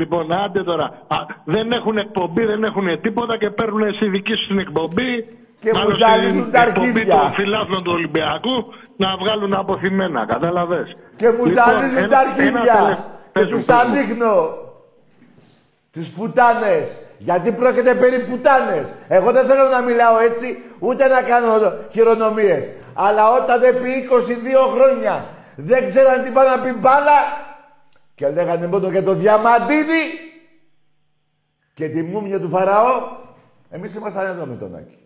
S4: Λοιπόν, άντε τώρα. Α, δεν έχουν εκπομπή, δεν έχουν τίποτα και παίρνουν εσύ δική σου την εκπομπή.
S1: Και
S4: μάλλον
S1: μου ζαλίζουν
S4: στην
S1: τα
S4: εκπομπή
S1: αρχίδια.
S4: των φιλάθλων του Ολυμπιακού να βγάλουν αποθυμένα. Κατάλαβες;
S1: Και μου
S4: Λοιπόν,
S1: ζαλίζουν
S4: ένα-
S1: τα
S4: ένα
S1: αρχίδια.
S4: τελε-
S1: Και
S4: πες
S1: τους
S4: μου,
S1: τα
S4: πες μου.
S1: δείχνω. Τις πουτάνες. Γιατί πρόκειται περί πουτάνες. Εγώ δεν θέλω να μιλάω έτσι, ούτε να κάνω χειρονομίες. Αλλά όταν επί 22 χρόνια δεν ξέραν τι πάνε να πει μπάλα και λέγανε μόνο για το διαμαντίδι και τη μούμια του Φαραώ, εμείς ήμασταν εδώ με τον Άκη.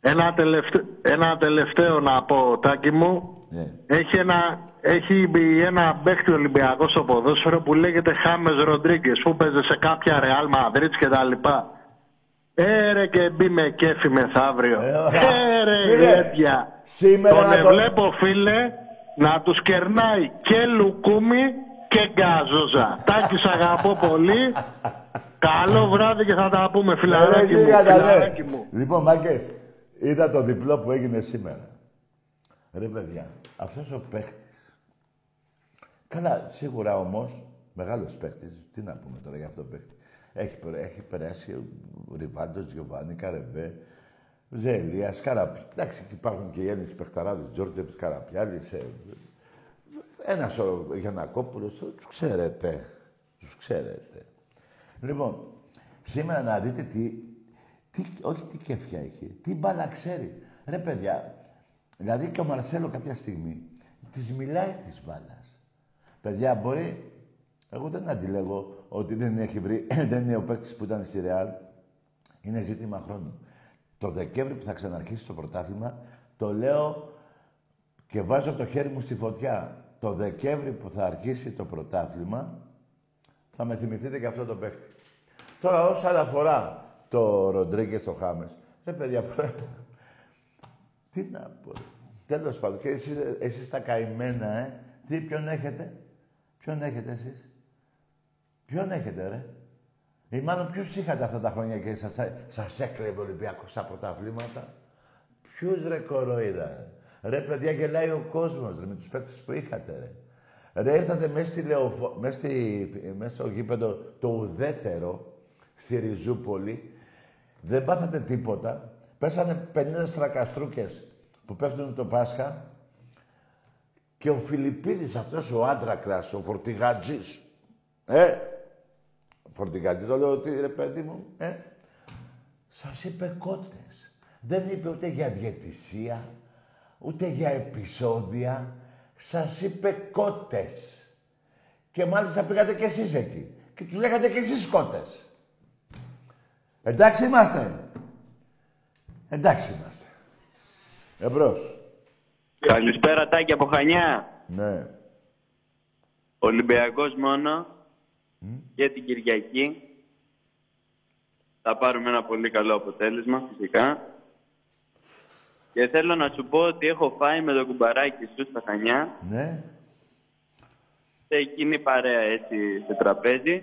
S4: Ένα τελευταίο, ένα τελευταίο να πω, Τάκη μου.
S1: Ναι.
S4: Έχει ένα, έχει μπει ένα παίχτη Ολυμπιακός στο ποδόσφαιρο που λέγεται Χάμες Ροντρίγκες που παίζει σε κάποια Ρεάλ Μαδρίτς και τα λοιπά. Έρε και μπει με κέφι μεθαύριο.
S1: Ε,
S4: Έρε
S1: φίλε,
S4: γέτια.
S1: σήμερα
S4: Τον
S1: να το-
S4: βλέπω φίλε να τους κερνάει και λουκούμι και γκάζοζα. Τάκη σ' αγαπώ πολύ. Καλό βράδυ και θα τα πούμε φιλαράκι
S1: Ε,
S4: μου.
S1: γίγαντα, ναι.
S4: φιλαράκι μου.
S1: Λοιπόν, μάγκες, είδα το διπλό που έγινε σήμερα. Ρε παιδιά, αυτός ο παίχτης. Καλά, σίγουρα όμως, μεγάλος παίχτης, τι να πούμε τώρα για αυτό το παίχτη. Έχει, περ- έχει περάσει ο Ριβάντος, Γιωβάνι, Καρεβέ, Ζελίας, Καραπιάλης. Εντάξει, υπάρχουν και οι Έλληνες παιχταράδες, Τζόρτζεβς, Καραπιάλης, ε, ένα σώρο Γιανακόπουλος, τους ξέρετε. Τους ξέρετε. Λοιπόν, σήμερα να δείτε τι, τι, όχι τι κέφια έχει, τι μπάλα ξέρει. Ρε παιδιά, δηλαδή και ο Μαρσέλο κάποια στιγμή της μιλάει της μπάλας. Παιδιά, μπορεί, εγώ δεν αντιλέγω ότι δεν έχει βρει, δεν είναι ο παίκτης που ήταν στη Ρεάλ. Είναι ζήτημα χρόνου. Το Δεκέμβρη που θα ξαναρχίσει το πρωτάθλημα, το λέω και βάζω το χέρι μου στη φωτιά. Το Δεκέμβρη που θα αρχίσει το πρωτάθλημα, θα με θυμηθείτε και αυτό το παίχτη. Τώρα όσον αφορά το Ροντρίγκες στο Χάμες, ρε παιδιά, προ- τι να πω. Τέλος πάντων, και εσείς, εσείς τα καημένα, ε. Τι, ποιον έχετε; Ποιον έχετε εσείς; Ποιον έχετε, ρε; Ή μάλλον ποιους είχατε αυτά τα χρόνια και σας, σας έκλεβε ο Ολυμπιακός στα πρωταθλήματα; Ποιους ρε κοροϊδά. Ρε παιδιά γελάει ο κόσμος ρε, με τους παίκτες που είχατε ρε. Ρε ήρθατε μέσα, στη Λεωφο... μέσα, στη... μέσα στο γήπεδο το ουδέτερο στη Ριζούπολη. Δεν πάθατε τίποτα. Πέσανε 50 στρακαστρούκες που πέφτουν το Πάσχα και ο Φιλιππίδης αυτός ο άντρακλας, ο φορτηγατζής. Ε, φορτηγατζή το λέω ότι ρε παιδί μου, ε. Σας είπε κότες. Δεν είπε ούτε για διαιτησία, ούτε για επεισόδια. Σας είπε κότες. Και μάλιστα πήγατε κι εσείς εκεί. Και τους λέγατε κι εσείς κότες. Εντάξει είμαστε. Εντάξει είμαστε. Εμπρός.
S5: Καλησπέρα Τάκη από Χανιά.
S1: Ναι.
S5: Ολυμπιακός μόνο και την Κυριακή. Θα πάρουμε ένα πολύ καλό αποτέλεσμα φυσικά. Και θέλω να σου πω ότι έχω φάει με το κουμπαράκι σου στα Χανιά.
S1: Ναι.
S5: Σε εκείνη παρέα έτσι σε τραπέζι.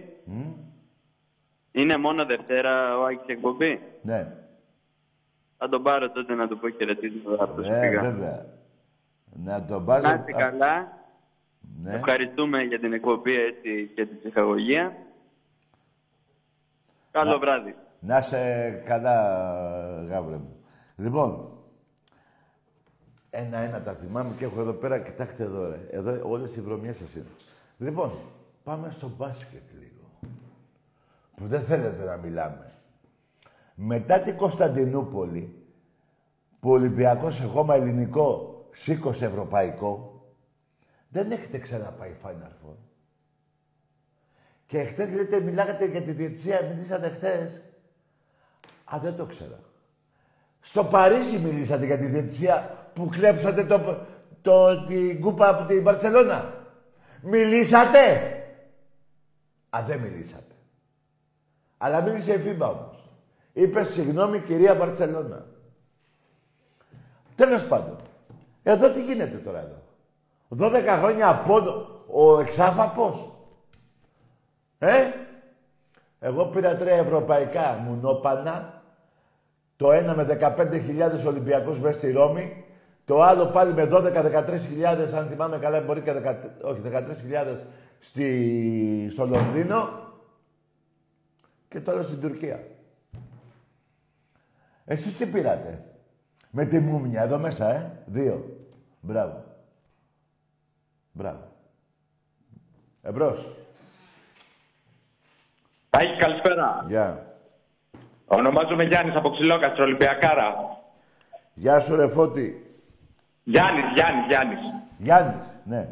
S5: Είναι μόνο Δευτέρα ο Άκης εκπομπή;
S1: Ναι.
S5: Θα τον πάρω τότε να του πω χαιρετίσματα από το
S1: Ε,
S5: σφίγα.
S1: βέβαια. Να τον πας...
S5: Να είστε καλά.
S1: Ναι.
S5: Ευχαριστούμε για την εκπομπή έτσι και την ψυχαγωγία. Καλό βράδυ.
S1: Να είσαι καλά, γάβρε μου. Λοιπόν, ένα-ένα τα θυμάμαι και έχω εδώ πέρα, κοιτάξτε εδώ, ρε. Εδώ όλες οι βρωμιές σας είναι. Λοιπόν, πάμε στο μπάσκετ λίγο. Που δεν θέλετε να μιλάμε. Μετά την Κωνσταντινούπολη, που ο Ολυμπιακός εγώμα ελληνικό σήκωσε ευρωπαϊκό, δεν έχετε ξαναπάει Final Four. Και χτες λέτε, μιλάγατε για τη διετησία, μιλήσατε χτες. Α, δεν το ξέρα. Στο Παρίσι μιλήσατε για τη διετησία που κλέψατε το, το, την κούπα από την Μπαρτσελώνα. Μιλήσατε. Α, δεν μιλήσατε. Αλλά μίλησε η Φίμπα όμως. Είπε συγγνώμη κυρία Μπαρτσελώνα. Τέλος πάντων. Εδώ τι γίνεται τώρα εδώ. 12 χρόνια από ο εξάφαπος. Ε, εγώ πήρα τρία ευρωπαϊκά μουνόπανα. Το ένα με 15.000 Ολυμπιακούς μέσα στη Ρώμη. Το άλλο πάλι με 12-13.000, αν θυμάμαι καλά, μπορεί και 13, όχι, 13.000 στη, στο Λονδίνο. Και το άλλο στην Τουρκία. Εσείς τι πήρατε; Με τη μούμια εδώ μέσα, ε. Δύο. Μπράβο. Μπράβο. Εμπρός.
S6: Τάκη, καλησπέρα.
S1: Γεια.
S6: Ονομάζομαι Γιάννης από Ξυλόκαστρο, Ολυμπιακάρα.
S1: Γεια σου ρε Φώτη.
S6: Γιάννης, Γιάννης, Γιάννης.
S1: Γιάννης, ναι.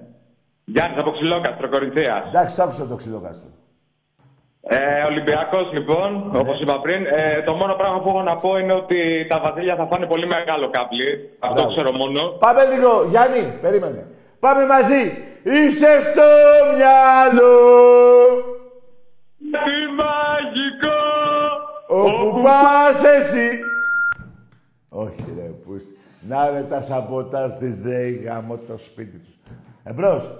S6: Γιάννης από Ξυλόκαστρο, Κορινθίας.
S1: Εντάξει, το άκουσα το ξυλοκάστρο.
S6: Ε, Ολυμπιακός λοιπόν, όπως είπα πριν. Ε, το μόνο πράγμα που έχω να πω είναι ότι τα βασίλεια θα φάνε πολύ μεγάλο κάμπλι. Αυτό
S1: Μπράβο.
S6: ξέρω μόνο.
S1: Πάμε λίγο, Γιάννη, περίμενε. Πάμε μαζί. Είσαι στο μυαλό.
S6: Τι μαγικό!
S1: Όπου πας εσύ. Όχι ρε, πούς. Να ρε τα σαμποτάζ της ΔΕΗ γάμο το σπίτι τους. Εμπρός.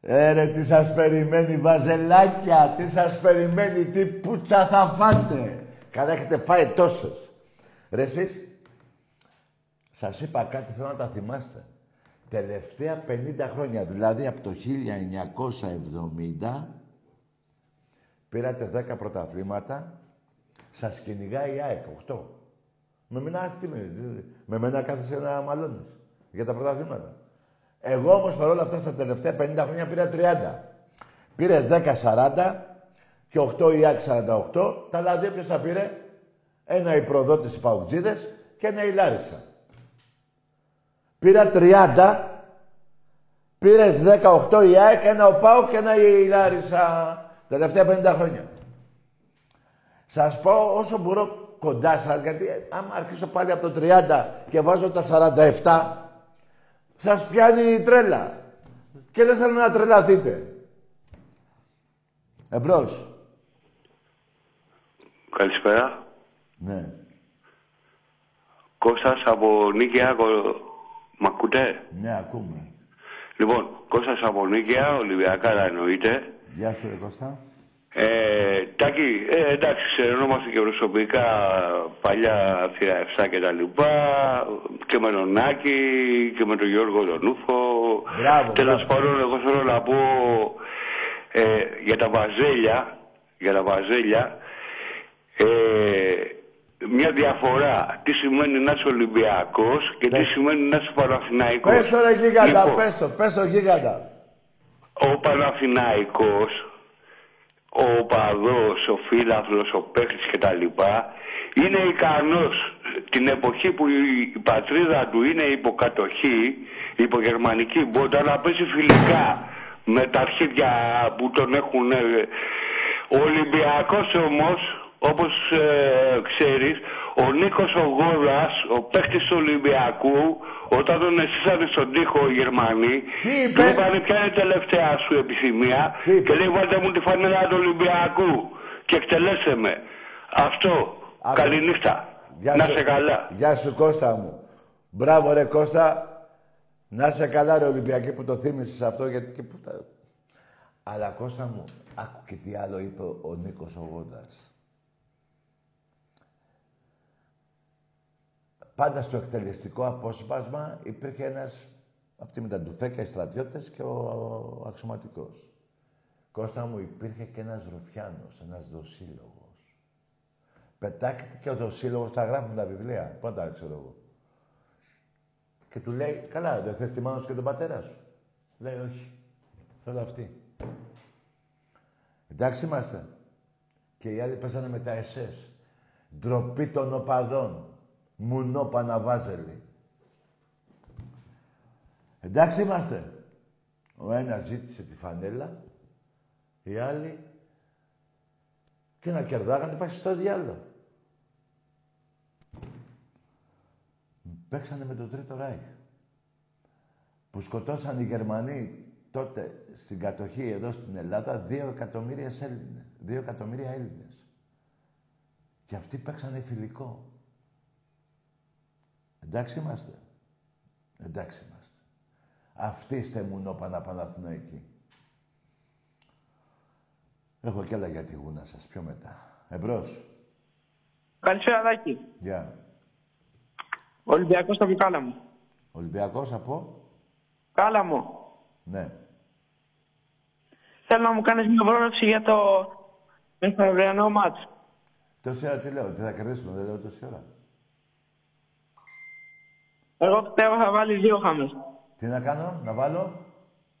S1: Ε, ρε, τι σας περιμένει, βαζελάκια, τι σας περιμένει, τι πουτσα θα φάτε. Καλά έχετε φάει τόσες. Ρε εσείς, σας είπα κάτι, θέλω να τα θυμάστε. Τελευταία 50 χρόνια, δηλαδή από το 1970, πήρατε 10 πρωταθλήματα, σας κυνηγάει η ΑΕΚ, 8. Με μένα, τι με, με μένα κάθεσαι να μαλώνεις για τα πρωταθλήματα. Εγώ όμως παρόλα αυτά στα τελευταία 50 χρόνια πήρα 30. Πήρες 10-40 και 8 η ΑΕΚ 48. Τα άλλα δύο ποιος τα πήρε; Ένα η προδότηση Παουτζίδες και ένα η Λάρισα. Πήρα 30. Πήρες 18 η ΑΕΚ, ένα ο Πάο και ένα η Λάρισα. Τελευταία 50 χρόνια. Σας πω όσο μπορώ κοντά σας, γιατί ε, άμα αρχίσω πάλι από το 30 και βάζω τα 47, σας πιάνει η τρέλα. Και δεν θέλω να τρελαθείτε. Εμπρός.
S7: Καλησπέρα.
S1: Ναι.
S7: Κώστας από Νίκαια. Κο- Μ' ακούτε;
S1: Ναι, ακούμε.
S7: Λοιπόν, Κώστας από Νίκαια, Ολυμπιακάρα εννοείται.
S1: Γεια σου, ρε Κώστα.
S7: Ε, Τάκη, ε, εντάξει, ξερνόμαστε και προσωπικά παλιά θύρα 7 και τα λοιπά και με τον Άκη και με τον Γιώργο τον Ούφο.
S1: Μπράβο,
S7: Τέλος
S1: μπράβο.
S7: πάντων, εγώ θέλω να πω ε, για τα βαζέλια, για τα βαζέλια, ε, μια διαφορά. Τι σημαίνει να είσαι Ολυμπιακός και τι
S1: Πες.
S7: σημαίνει να είσαι Παναθηναϊκός.
S1: Πες το, ρε γίγαντα,
S7: Λοιπόν,
S1: πες το, πες το γίγαντα.
S7: ο Παναθηναϊκός, ο παδός, ο φίλαθλος, ο παίχτης κτλ. είναι ικανός την εποχή που η πατρίδα του είναι υποκατοχή, υπογερμανική μπότα, να παίζει φιλικά με τα αρχίδια που τον έχουν. ε, Ο Ολυμπιακός όμως, όπως ε, ξέρεις, ο Νίκος ο Γόδας, ο παίχτης του Ολυμπιακού, όταν τον εσύσανε στον τοίχο οι Γερμανοί,
S1: Τι είπε;
S7: του είπανε ποια είναι η τελευταία σου επιθυμία;
S1: Τι είπε;
S7: και λέει βάλτε μου τη φανέλα του Ολυμπιακού και εκτελέσε με. Αυτό.
S1: Άκου.
S7: Καληνύχτα.
S1: Γεια
S7: Να
S1: σου.
S7: σε καλά.
S1: Γεια σου Κώστα μου. Μπράβο ρε Κώστα. Να σε καλά ρε Ολυμπιακή που το θύμισες αυτό γιατί και που τα... Αλλά Κώστα μου, άκου και τι άλλο είπε ο Νίκος ο Πάντα στο εκτελεστικό απόσπασμα υπήρχε ένας, αυτοί με τα ντουφέκα, οι στρατιώτες και ο, ο αξιωματικός. Κώστα μου υπήρχε και ένας ρουφιάνος, ένας δοσύλλογος. Πετάχτηκε και ο δοσύλλογος, τα γράφουν τα βιβλία. Πού τα ξέρω εγώ. Και του λέει, καλά, δεν θες τη μάνα σου και τον πατέρα σου. Λέει, όχι. Θέλω αυτή. Εντάξει είμαστε. Και οι άλλοι παίζανε με τα SS. Ντροπή των οπαδών. Μουνό Παναβάζελη. Εντάξει είμαστε. Ο ένας ζήτησε τη φανέλα, οι άλλοι και να κερδάγανε πάει στο διάλογο. Παίξανε με το Τρίτο Ράιχ. Που σκοτώσαν οι Γερμανοί τότε στην κατοχή εδώ στην Ελλάδα δύο εκατομμύρια Έλληνες. Δύο εκατομμύρια Έλληνες. Και αυτοί παίξανε φιλικό. Εντάξει είμαστε. Εντάξει είμαστε. Αυτοί είστε μουνόπανα Παναθηναϊκοί. Έχω κι άλλα για τη γούνα σας πιο μετά. Εμπρός.
S8: Καλησπέρα, Δάκη.
S1: Γεια.
S8: Ολυμπιακός στο Κάλαμο.
S1: Ολυμπιακός από;
S8: Κάλαμο.
S1: Ναι.
S8: Θέλω να μου κάνεις μια πρόληψη για το μεθαυριανό μάτς.
S1: Τόση ώρα τι λέω, ότι θα κερδίσουμε, δεν λέω τόση ώρα.
S8: Εγώ πιστεύω θα βάλει δύο χάμες.
S1: Τι να κάνω, να βάλω;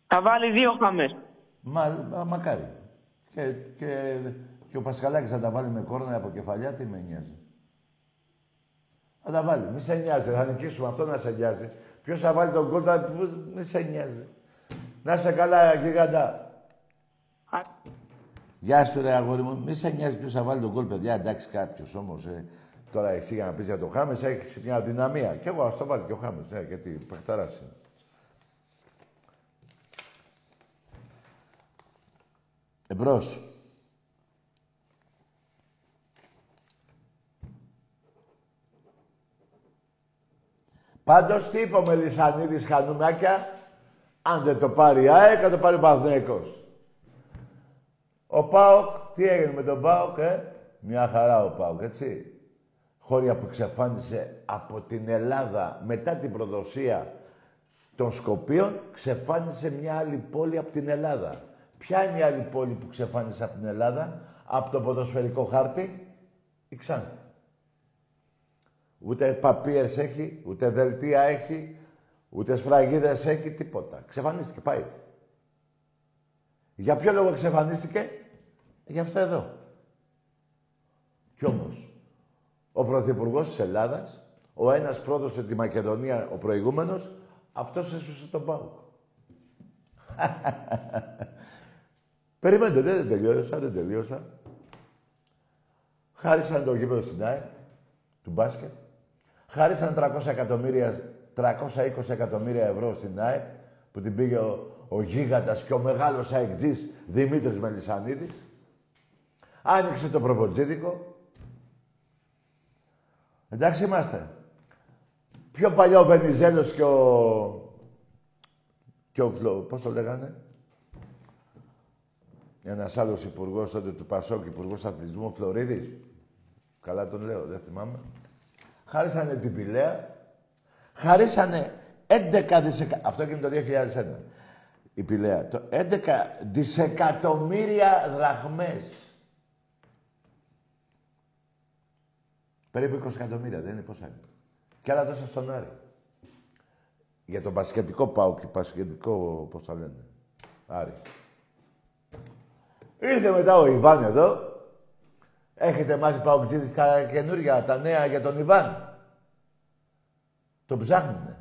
S8: Θα βάλει δύο χάμες.
S1: Μα, μα- μακάρι. Και, και, και ο Πασχαλάκης θα τα βάλει με κόρνα από κεφαλιά, τι με νοιάζει. Θα τα βάλει. Μη σε νοιάζει, θα νικήσουμε αυτό να σε νοιάζει. Ποιος θα βάλει τον κόλ, θα... μη σε νοιάζει. Να σε καλά, γίγαντα.
S8: Α,
S1: Γεια σου, ρε αγόρι μου. Μη σε νοιάζει ποιος θα βάλει τον κόλ, παιδιά. Εντάξει, κάποιος όμως. Ε, τώρα εσύ για να πεις για το Χάμες έχεις μια δυναμία. Κι εγώ ας το βάλει και ο Χάμες. Ε, γιατί παιχταράς είναι. Εμπρός. Πάντως τι είπε ο Μελισανίδης Χανουμάκια, αν δεν το πάρει η ΑΕΚ, θα το πάρει ο Παναθηναϊκός. Ο ΠΑΟΚ, τι έγινε με τον ΠΑΟΚ, ε; Μια χαρά ο ΠΑΟΚ, έτσι. Χώρια που ξεφάνισε από την Ελλάδα μετά την προδοσία των Σκοπίων, ξεφάνισε μια άλλη πόλη από την Ελλάδα. Ποια είναι η άλλη πόλη που ξεφάνισε από την Ελλάδα, από το ποδοσφαιρικό χάρτη, η Ξάνθη. Ούτε παπίες έχει, ούτε δελτία έχει, ούτε σφραγίδες έχει, τίποτα. Ξεφανίστηκε, πάει. Για ποιο λόγο εξαφανίστηκε, για αυτό εδώ. Κι όμως, ο Πρωθυπουργός της Ελλάδας, ο ένας πρόδωσε τη Μακεδονία, ο προηγούμενος, αυτός έσωσε τον ΠΑΟΚ. Περιμένετε, δεν τελείωσα, δεν τελείωσα. Χάρισαν το γήπεδο στην ΑΕΚ, του μπάσκετ. Χάρισαν 300 εκατομμύρια, 320 εκατομμύρια ευρώ στην ΑΕΚ, που την πήγε ο, ο γίγαντας και ο μεγάλος αεκτζής Δημήτρης Μελισανίδης. Άνοιξε το προποτζίδικο. Εντάξει είμαστε. Πιο παλιό ο Βενιζέλος και ο... και ο Φλο... Πώς το λέγανε; Ένας άλλος υπουργός τότε του Πασόκ, υπουργός αθλητισμού, ο Φλωρίδης. Καλά τον λέω, δεν θυμάμαι. Χάρισανε την Πηλαία. Χαρίσανε 11 δισεκατομμύρια. Αυτό έγινε το 2001. Η Πηλαία. Το 11 δισεκατομμύρια δραχμές. Περίπου 20 εκατομμύρια, δεν είναι πόσα είναι. Και άλλα τόσα στον Άρη. Για τον πασχετικό πάω και πασχετικό, πώς τα λένε. Άρη. Ήρθε μετά ο Ιβάν εδώ. Έχετε μάθει παοξίδης τα καινούργια, τα νέα για τον Ιβάν. Το ψάχνουνε.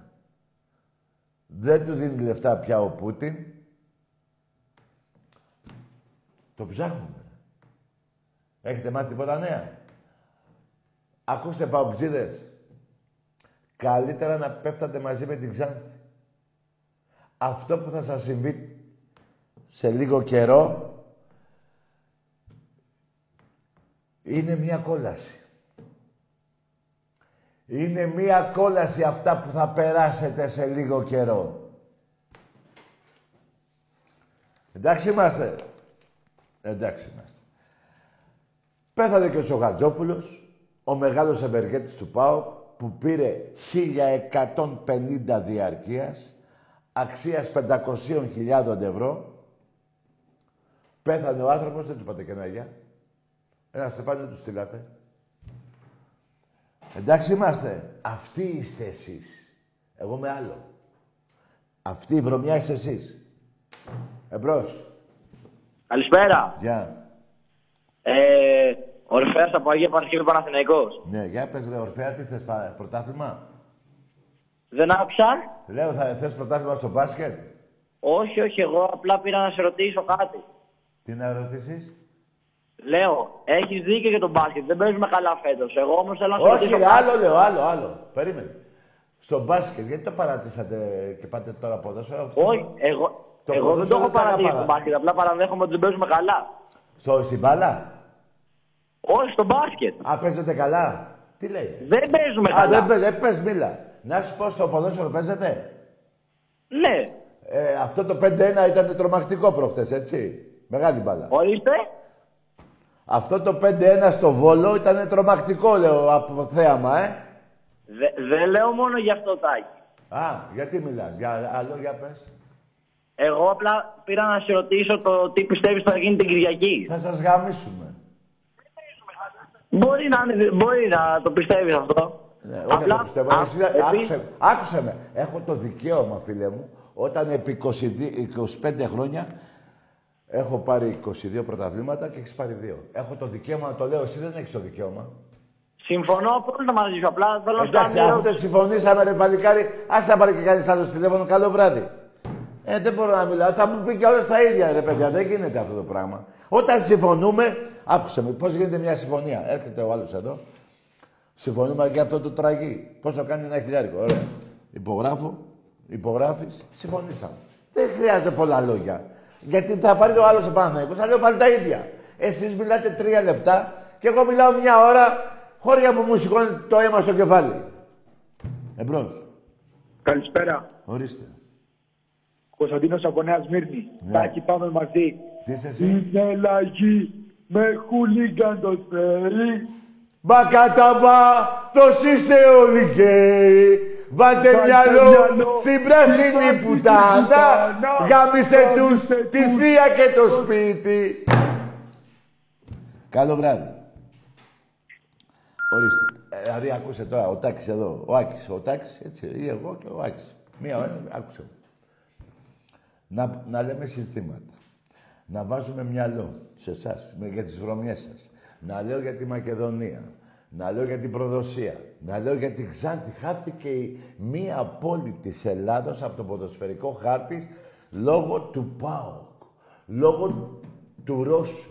S1: Δεν του δίνει λεφτά πια ο Πούτιν. Το ψάχνουνε. Έχετε μάθει τίποτα νέα; Ακούστε παοξίδες. Καλύτερα να πέφτατε μαζί με την Ξάνθη. Αυτό που θα σας συμβεί σε λίγο καιρό είναι μια κόλαση. Είναι μια κόλαση αυτά που θα περάσετε σε λίγο καιρό. Εντάξει είμαστε. Εντάξει είμαστε. Πέθανε και ο Σοχατζόπουλος, ο μεγάλος ευεργέτης του ΠΑΟΚ, που πήρε 1150 διαρκείας, αξίας 500.000 ευρώ. Πέθανε ο άνθρωπος, δεν του είπατε και ένα γεια. Ένα στεφάνι του στείλατε. Εντάξει είμαστε. Αυτοί είστε εσείς. Εγώ με άλλο. Αυτή η βρωμιά είστε εσείς. Εμπρός.
S9: Καλησπέρα.
S1: Γεια.
S9: Ε, Ορφέας από Αγία Παρασκευή Παναθηναϊκός.
S1: Ναι, για πες ρε Ορφέα, τι θες, πα- πρωτάθλημα;
S9: Δεν άκουσα.
S1: Λέω, θα θες πρωτάθλημα στο μπάσκετ;
S9: Όχι, όχι, εγώ απλά πήρα να σε ρωτήσω κάτι.
S1: Τι να ρωτήσεις;
S9: Λέω, έχεις δίκιο για τον μπάσκετ. Δεν παίζουμε καλά φέτος. Εγώ όμως θέλω να σε
S1: Όχι
S9: ρωτήσω
S1: ρε,
S9: κάτι.
S1: άλλο λέω, άλλο, άλλο. Περίμενε. Στο μπάσκετ, γιατί το παρατήσατε και πάτε τώρα ποδόσφαιρο. Αυτό;
S9: Όχι, εγώ,
S1: Το
S9: εγώ δεν το
S1: ποδόσφαιρο
S9: έχω
S1: δεν τα
S9: παρατήσει
S1: παρά.
S9: τον μπάσκετ. Απλά παραδέχομαι ότι δεν παίζουμε καλά.
S1: Στο στην μπάλα;
S9: Όχι, στο μπάσκετ.
S1: Α, παίζετε καλά. Τι λέει.
S9: Δεν παίζουμε
S1: Α,
S9: καλά.
S1: δεν παίζει, ε, πες, μίλα. Να σου πω στο ποδόσφαιρο παίζετε;
S9: Ναι.
S1: Ε, αυτό το 5-1 ήταν τρομακτικό προχτές, έτσι. Μεγάλη μπάλα.
S9: Ορίστε.
S1: Αυτό το 5-1 στο Βόλο ήταν τρομακτικό, λέω, από θέαμα, ε.
S9: Δε- Δεν λέω μόνο γι' αυτό, Τάκη.
S1: Α, γιατί μιλάς, για άλλο, για πες.
S9: Εγώ απλά πήρα να σε ρωτήσω το τι πιστεύεις θα γίνει την Κυριακή.
S1: Θα σας γαμίσουμε.
S9: Μπορεί να, είναι- μπορεί να το πιστεύεις αυτό.
S1: Ναι, όχι, δεν το πιστεύω.
S9: α,
S1: Εσύ,
S9: επειδή-
S1: άκουσε, άκουσε με. Έχω το δικαίωμα, φίλε μου, όταν επί 22 25 χρόνια έχω πάρει 22 πρωταβλήματα και έχεις πάρει δύο. Έχω το δικαίωμα να το λέω. Εσύ δεν έχεις το δικαίωμα.
S9: Συμφωνώ απόλυτα μαζί σου. Απλά θέλω να σου
S1: Εντάξει,
S9: κάνω μια
S1: αφού δεν
S9: ερώτηση.
S1: συμφωνήσαμε, ρε παλικάρι, άσε να πάρει και κανείς άλλος τηλέφωνο. Καλό βράδυ. Ε, δεν μπορώ να μιλάω. Θα μου πει και όλα τα ίδια, ρε παιδιά. Δεν γίνεται αυτό το πράγμα. Όταν συμφωνούμε, άκουσε με, πώς γίνεται μια συμφωνία. Έρχεται ο άλλος εδώ. Συμφωνούμε και αυτό το τραγί. Πόσο κάνει ένα χιλιάρικο. Ωραία. Υπογράφω, υπογράφεις, συμφωνήσαμε. Δεν χρειάζεται πολλά λόγια. Γιατί θα πάρει το άλλος ο Παναθηναϊκός, θα λέω πάλι τα ίδια. Εσείς μιλάτε τρία λεπτά και εγώ μιλάω μια ώρα χώρια που μου σηκώνει το αίμα στο κεφάλι. Εμπρός.
S10: Καλησπέρα.
S1: Ορίστε.
S10: Κωνσταντίνος από Νέα Σμύρνη.
S1: Ναι.
S10: Τάκη, πάμε μαζί.
S1: Τι είσαι εσύ;
S10: Είναι λαγή με χούλιγκαν το φέρι.
S1: Μα κατά βάθος είστε όλοι γκέι. Βάλτε
S10: Βάλτε
S1: μυαλό
S10: μυαλό
S1: στην πράσινη
S10: στην
S1: πουτάνα.
S10: πουτάνα.
S1: Γάμιστε τους
S10: Γάμιστε
S1: τη
S10: τους
S1: θεία και το σπίτι. Καλό βράδυ. Ορίστε. Ε, δηλαδή, ακούσε τώρα ο Τάκης εδώ. Ο Άκης, ο Τάκης, έτσι, ή εγώ και ο Άκης. Μία ο ένας, άκουσε. Με. Να, να λέμε συνθήματα. Να βάζουμε μυαλό σε εσάς για τις βρωμιές σας. Να λέω για τη Μακεδονία. Να λέω για την προδοσία. Να λέω για την Ξάνθη. Χάθηκε η μία πόλη της Ελλάδος από το ποδοσφαιρικό χάρτη λόγω του ΠΑΟΚ. Λόγω του Ρώσου.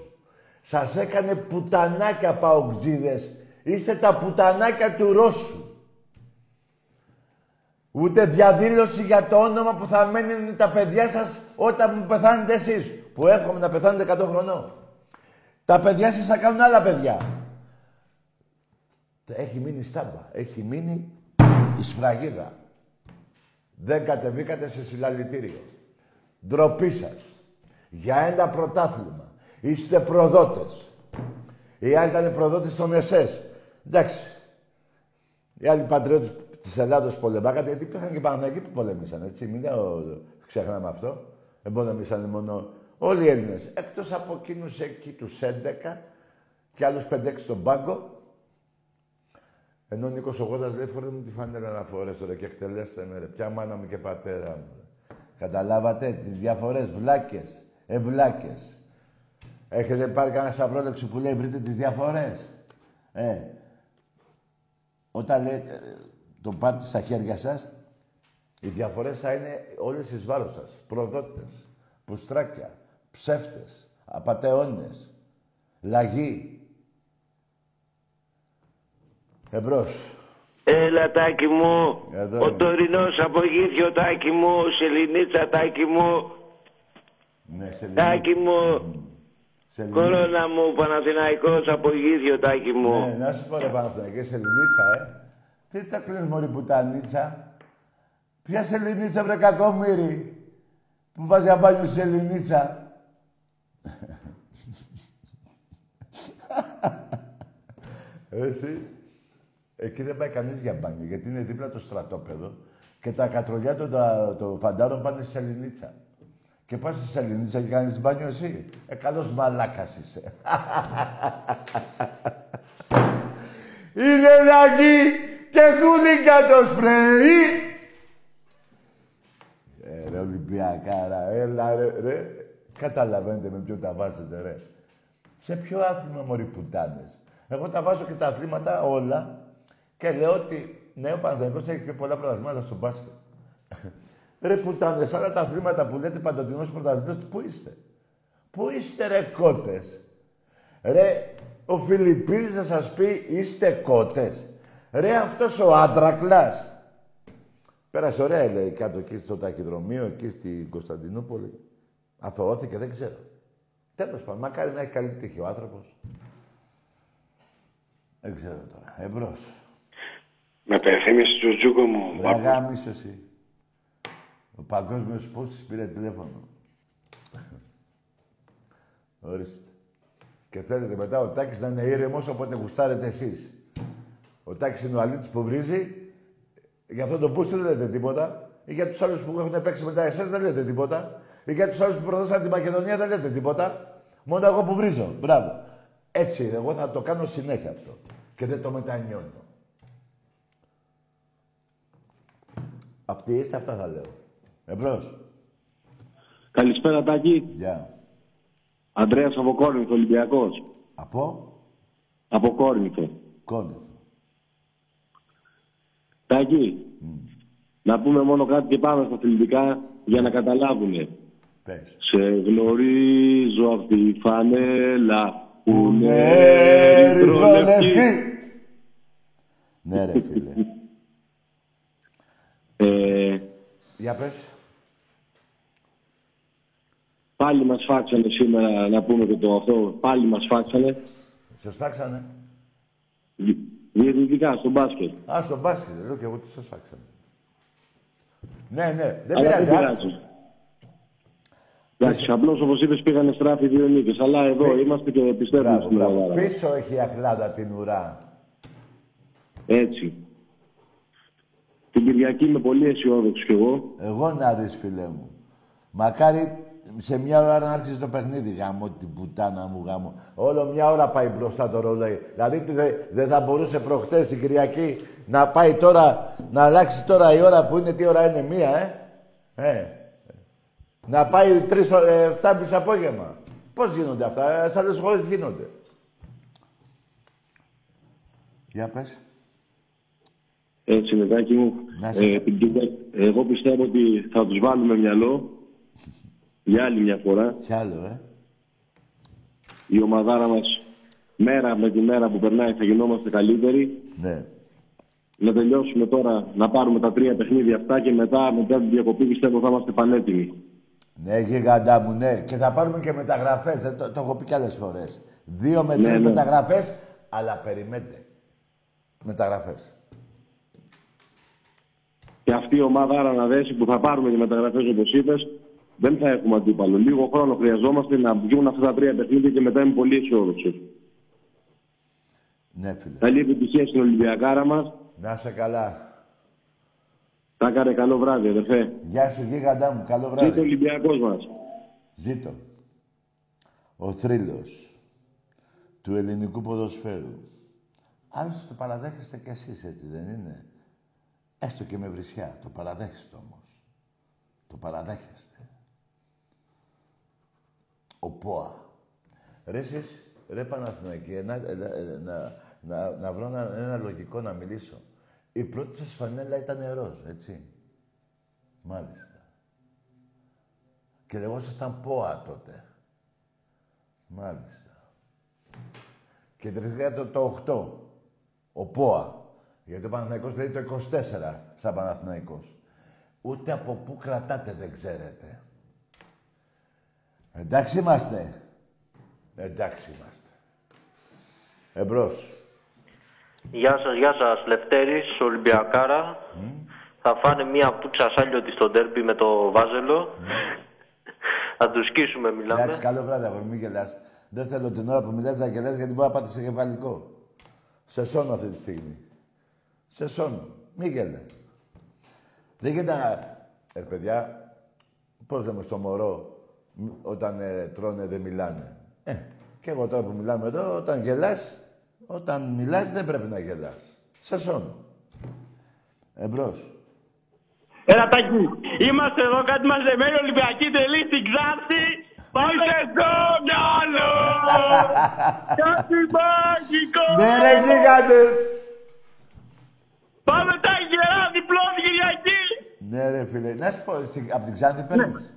S1: Σας έκανε πουτανάκια παοκτζίδες. Είστε τα πουτανάκια του Ρώσου. Ούτε διαδήλωση για το όνομα που θα μένουν τα παιδιά σας όταν πεθάνετε εσείς. Που εύχομαι να πεθάνετε 100 χρονών. Τα παιδιά σας θα κάνουν άλλα παιδιά. Έχει μείνει στάμπα. Έχει μείνει η σφραγίδα. Δεν κατεβήκατε σε συλλαλητήριο. Ντροπή σας. Για ένα πρωτάθλημα. Είστε προδότες. Οι άλλοι ήταν προδότες των ΕΣΕΣ. Εντάξει. Οι άλλοι πατριώτες της Ελλάδος πολεμάγατε, γιατί υπήρχαν και Παναγιακοί που πολέμησαν, έτσι. Μην λέω, ξεχνάμε αυτό. Δεν πολεμήσαν μόνο όλοι οι Έλληνες. Εκτός από εκείνους εκεί τους 11 και άλλους 5-6 στον πάγκο. Ενώ ο Νίκος Ογόντας λέει, φορέ μου τη φανέλα να φορέσω ρε και εκτελέστε με ρε. Ποια μάνα μου και πατέρα μου. ρε. Καταλάβατε τις διαφορές, βλάκες, ευλάκες. Έχετε πάρει κανένα σταυρόλεξο που λέει βρείτε τις διαφορές. Ε, όταν λέτε, ε, το πάρετε στα χέρια σας, οι διαφορές θα είναι όλες εις βάρος σας. Προδότες, πουστράκια, ψεύτες, απατεώνες, λαγί. Εμπρός.
S11: Έλα, τάκι μου.
S1: Εδώ
S11: Ο
S1: είμαι.
S11: τωρινός απογήθιο, τάκι μου. Σεληνίτσα, τάκι μου.
S1: Ναι, σε
S11: Τάκι μου.
S1: Σε
S11: Κορώνα μου, Παναθηναϊκός απογήθιο, τάκι μου.
S1: Ναι, να σου πω ρε Παναθηναϊκέ, σελινίτσα, ε. Τι τα κλείνεις μωρή πουτανίτσα; Ποια σελινίτσα βρε κακόμοιρη. Που βάζει αμπάνιο σελινίτσα. Εσύ. Εκεί δεν πάει κανείς για μπάνιο, γιατί είναι δίπλα το στρατόπεδο και τα κατρολιά των τα, το φαντάρων πάνε σε σελινίτσα. Και πας στη σελινίτσα και κάνεις μπάνιο εσύ. Ε, καλός μαλάκας είσαι. Είναι λαγί και χούλικα το σπρέι. Ε, ρε Ολυμπιακάρα, έλα ρε, ρε. Καταλαβαίνετε με ποιο τα βάζετε, ρε. Σε ποιο άθλημα, μωρή πουτάνες. Εγώ τα βάζω και τα αθλήματα όλα και λέω ότι ναι, ο Παναθηναϊκός έχει πιο πολλά πρωταθλήματα στο μπάσκετ. ρε πουτάνες, άλλα τα αθλήματα που λέτε παντοτινός πρωταθλητής, πού είστε; Πού είστε ρε κότες; Ρε, ο Φιλιππίδης θα σας πει είστε κότες; Ρε, αυτός ο άντρακλας. Πέρασε ωραία, λέει, κάτω εκεί στο ταχυδρομείο, εκεί στην Κωνσταντινούπολη. Αθωώθηκε, δεν ξέρω. Τέλος πάντων, μακάρι να έχει καλή τύχη ο άνθρωπος. Δεν ξέρω τώρα. Εμπρός.
S12: Με πεθύμισε του Τζούκο μου.
S1: Ρε γάμισο εσύ. Ο παγκόσμιος πόσος πήρε τηλέφωνο. Ορίστε. Και θέλετε μετά ο Τάκης να είναι ήρεμος όποτε γουστάρετε εσείς. Ο Τάκης είναι ο αλήτης που βρίζει. Για αυτό το πούστη δεν λέτε τίποτα. Ή για τους άλλους που έχουν παίξει μετά εσάς δεν λέτε τίποτα. Ή για τους άλλους που προδώσαν τη Μακεδονία δεν λέτε τίποτα. Μόνο εγώ που βρίζω. Μπράβο. Έτσι είναι. Εγώ θα το κάνω συνέχεια αυτό. Και δεν το μετανιώνω. Αυτή είστε, αυτά θα λέω. Εμπρός.
S13: Καλησπέρα, Τάκη.
S1: Γεια.
S13: Αντρέας από Κόρνηθο, Ολυμπιακός.
S1: Από;
S13: Από Κόρνηθο.
S1: Κόρνηθο.
S13: Τάκη, να πούμε μόνο κάτι και πάμε στα αθλητικά για να καταλάβουνε.
S1: Πες.
S13: Σε γνωρίζω από τη φανέλα που είναι
S1: ερυθρολευκή.
S13: ερυθρολευκή.
S1: Ναι, ρε φίλε.
S13: Ε,
S1: Για πες.
S13: πάλι μας φάξανε σήμερα, να πούμε και το αυτό, πάλι μας φάξανε
S1: Σας φάξανε.
S13: Δι- διαιτητικά στο μπάσκετ.
S1: Α, στο μπάσκετ. Λέω και εγώ τι σας φάξανε. Ναι, ναι. Δεν
S13: Αλλά
S1: πειράζει.
S13: δεν
S1: άστο.
S13: πειράζει. Εντάξει, απλώς όπως είπες πήγανε στράφη δύο νίκες, αλλά εδώ είμαστε και πιστεύουμε
S1: Μπράβο,
S13: στην
S1: μπράβο.
S13: Ελλάδα.
S1: Πίσω έχει η αχλάδα την ουρά.
S13: Έτσι. Την Κυριακή είμαι πολύ αισιόδοξος κι εγώ.
S1: Εγώ να δεις, φίλε μου. Μακάρι σε μια ώρα να άρχισε το παιχνίδι. Γάμο την πουτάνα μου, γάμο. Όλο μια ώρα πάει μπροστά το ρολόι. Δηλαδή τι δε- δεν θα μπορούσε προχτές την Κυριακή να πάει τώρα, να αλλάξει τώρα η ώρα που είναι, τι ώρα είναι, μία, ε; ε. Να πάει τρεις, ο- ε, 7.30 απόγευμα. Πώς γίνονται αυτά, ε, σε άλλες χώρες γίνονται. Για πες.
S13: Έτσι, Νετάκη μου.
S1: Να σε
S13: Ε, την Κυριακή- εγώ πιστεύω ότι θα τους βάλουμε μυαλό για άλλη μια φορά.
S1: Κι άλλο, ε.
S13: Η ομαδάρα μας μέρα με τη μέρα που περνάει θα γινόμαστε καλύτεροι.
S1: Ναι.
S13: Να τελειώσουμε τώρα, να πάρουμε τα τρία παιχνίδια αυτά και μετά, μετά την διακοπή πιστεύω θα είμαστε πανέτοιμοι.
S1: Ναι, γίγαντά μου, ναι. Και θα πάρουμε και μεταγραφές. Δεν το, το έχω πει κι άλλες φορές. Δύο με
S13: Ναι,
S1: τρεις
S13: ναι.
S1: μεταγραφές, αλλά περιμένετε. Μεταγραφές.
S13: Και αυτή η ομάδα άρα να δέσει που θα πάρουμε και μεταγραφές όπως είπες, δεν θα έχουμε αντίπαλο. Λίγο χρόνο χρειαζόμαστε να βγουν αυτά τα τρία παιχνίδια και μετά είμαι πολύ αισιόδοξος.
S1: Ναι, φίλε.
S13: Καλή επιτυχία στην Ολυμπιακάρα μας.
S1: Να είσαι καλά.
S13: Θα έκανε καλό βράδυ, αδερφέ.
S1: Γεια σου, γίγαντά μου. Καλό βράδυ.
S13: Ζήτω ο Ολυμπιακός μας.
S1: Ζήτω. Ο θρύλος του ελληνικού ποδοσφαίρου. Άλλωστε το παραδέχεστε κι εσείς, έτσι δεν είναι; Έστω και με βρισιά. Το παραδέχεστε όμως. Το παραδέχεστε. Ο ΠΟΑ. Ρε εσείς, ρε Παναθηναϊκή, να, ε, ε, να, να, να βρω ένα, ένα λογικό να μιλήσω. Η πρώτη σας φανέλα ήταν ροζ, έτσι. Μάλιστα. Και λεγόσασταν ΠΟΑ τότε. Μάλιστα. Και τρέχετε το, το 8. Ο ΠΟΑ. Γιατί ο Παναθηναϊκός λέει το 24 σαν Παναθηναϊκός. Ούτε από πού κρατάτε δεν ξέρετε. Εντάξει είμαστε. Εντάξει είμαστε. Εμπρός.
S14: Γεια σας, γεια σας. Λευτέρης, Ολυμπιακάρα. Θα φάνε μία πουτσα σάλιωτη στο ντέρμπι με το Βάζελο. Θα τους σκίσουμε, μιλάμε.
S1: Εντάξει, καλό βράδυ, αγόρι, μην γελάς. Δεν θέλω την ώρα που μιλάς να γελάς γιατί μπορεί να πάτε σε κεφαλικό. Σε σώνω αυτή τη στιγμή. Σε σώνω. Μην γελάς. Δεν γίνεται να... Ε, παιδιά, πώς λέμε στο μωρό, μ, όταν ε, τρώνε δεν μιλάνε. Ε, και εγώ τώρα που μιλάμε εδώ, όταν γελάς, όταν μιλάς δεν πρέπει να γελάς. Σε σώνω. Εμπρός.
S15: Έλα Τάκη, είμαστε εδώ κάτι μαζεμένοι Ολυμπιακοί τελεί στην Ξάνθη. Πάμε στο μυαλό! Κάτι μαγικό!
S1: Ναι ρε γίγαντες!
S15: Πάμε Τάκη, ένα διπλό την Κυριακή!
S1: Ναι ρε φίλε, να σου πω, εσύ από την Ξάνθη παίρνεις;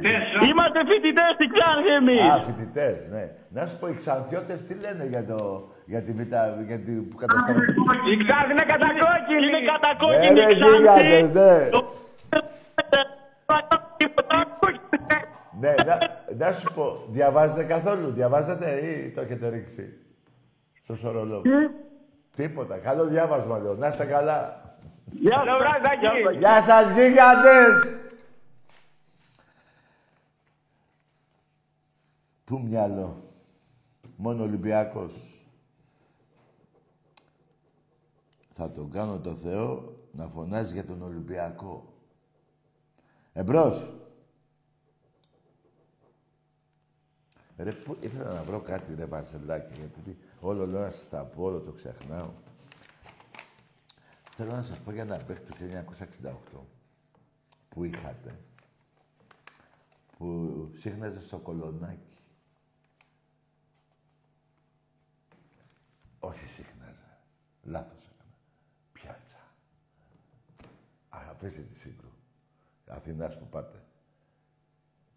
S15: Τι; Είμαστε φοιτητές στην Ξάνθη εμείς!
S1: Α, φοιτητές, ναι. Να σου πω, οι Ξανθιώτες τι λένε για, το, για τη β' για την που καταστρέφει.
S15: Η Ξάνθη είναι κατακόκκινη! Είναι κατακόκκινη
S1: Ναι, ρε
S15: η Ξάνθη!
S1: γίγαντες, ναι. Ναι, να, να σου πω, διαβάζετε καθόλου, διαβάζετε ή το έχετε ρίξει στο σωρολόγο. Τίποτα, καλό διάβασμα λέω, να είστε καλά.
S15: Γεια σας, βράδυ,
S1: Γεια σας γίγαντες! Πού μυαλό; Μόνο Ολυμπιακός. Θα τον κάνω το Θεό να φωνάζει για τον Ολυμπιακό. Εμπρός. Ρε, πού, ήθελα να βρω κάτι, ρε Βαρσελάκη, γιατί τι- όλο λέω να σας τα πω, όλο το ξεχνάω. Θέλω να σας πω για ένα παίχτη του 1968 που είχατε, που σύχναζε στο κολονάκι. Όχι σύχναζε. Λάθος έκανα. Πιάτσα. Α, αφήστε τη σύγκρου. Αθηνάς που πάτε.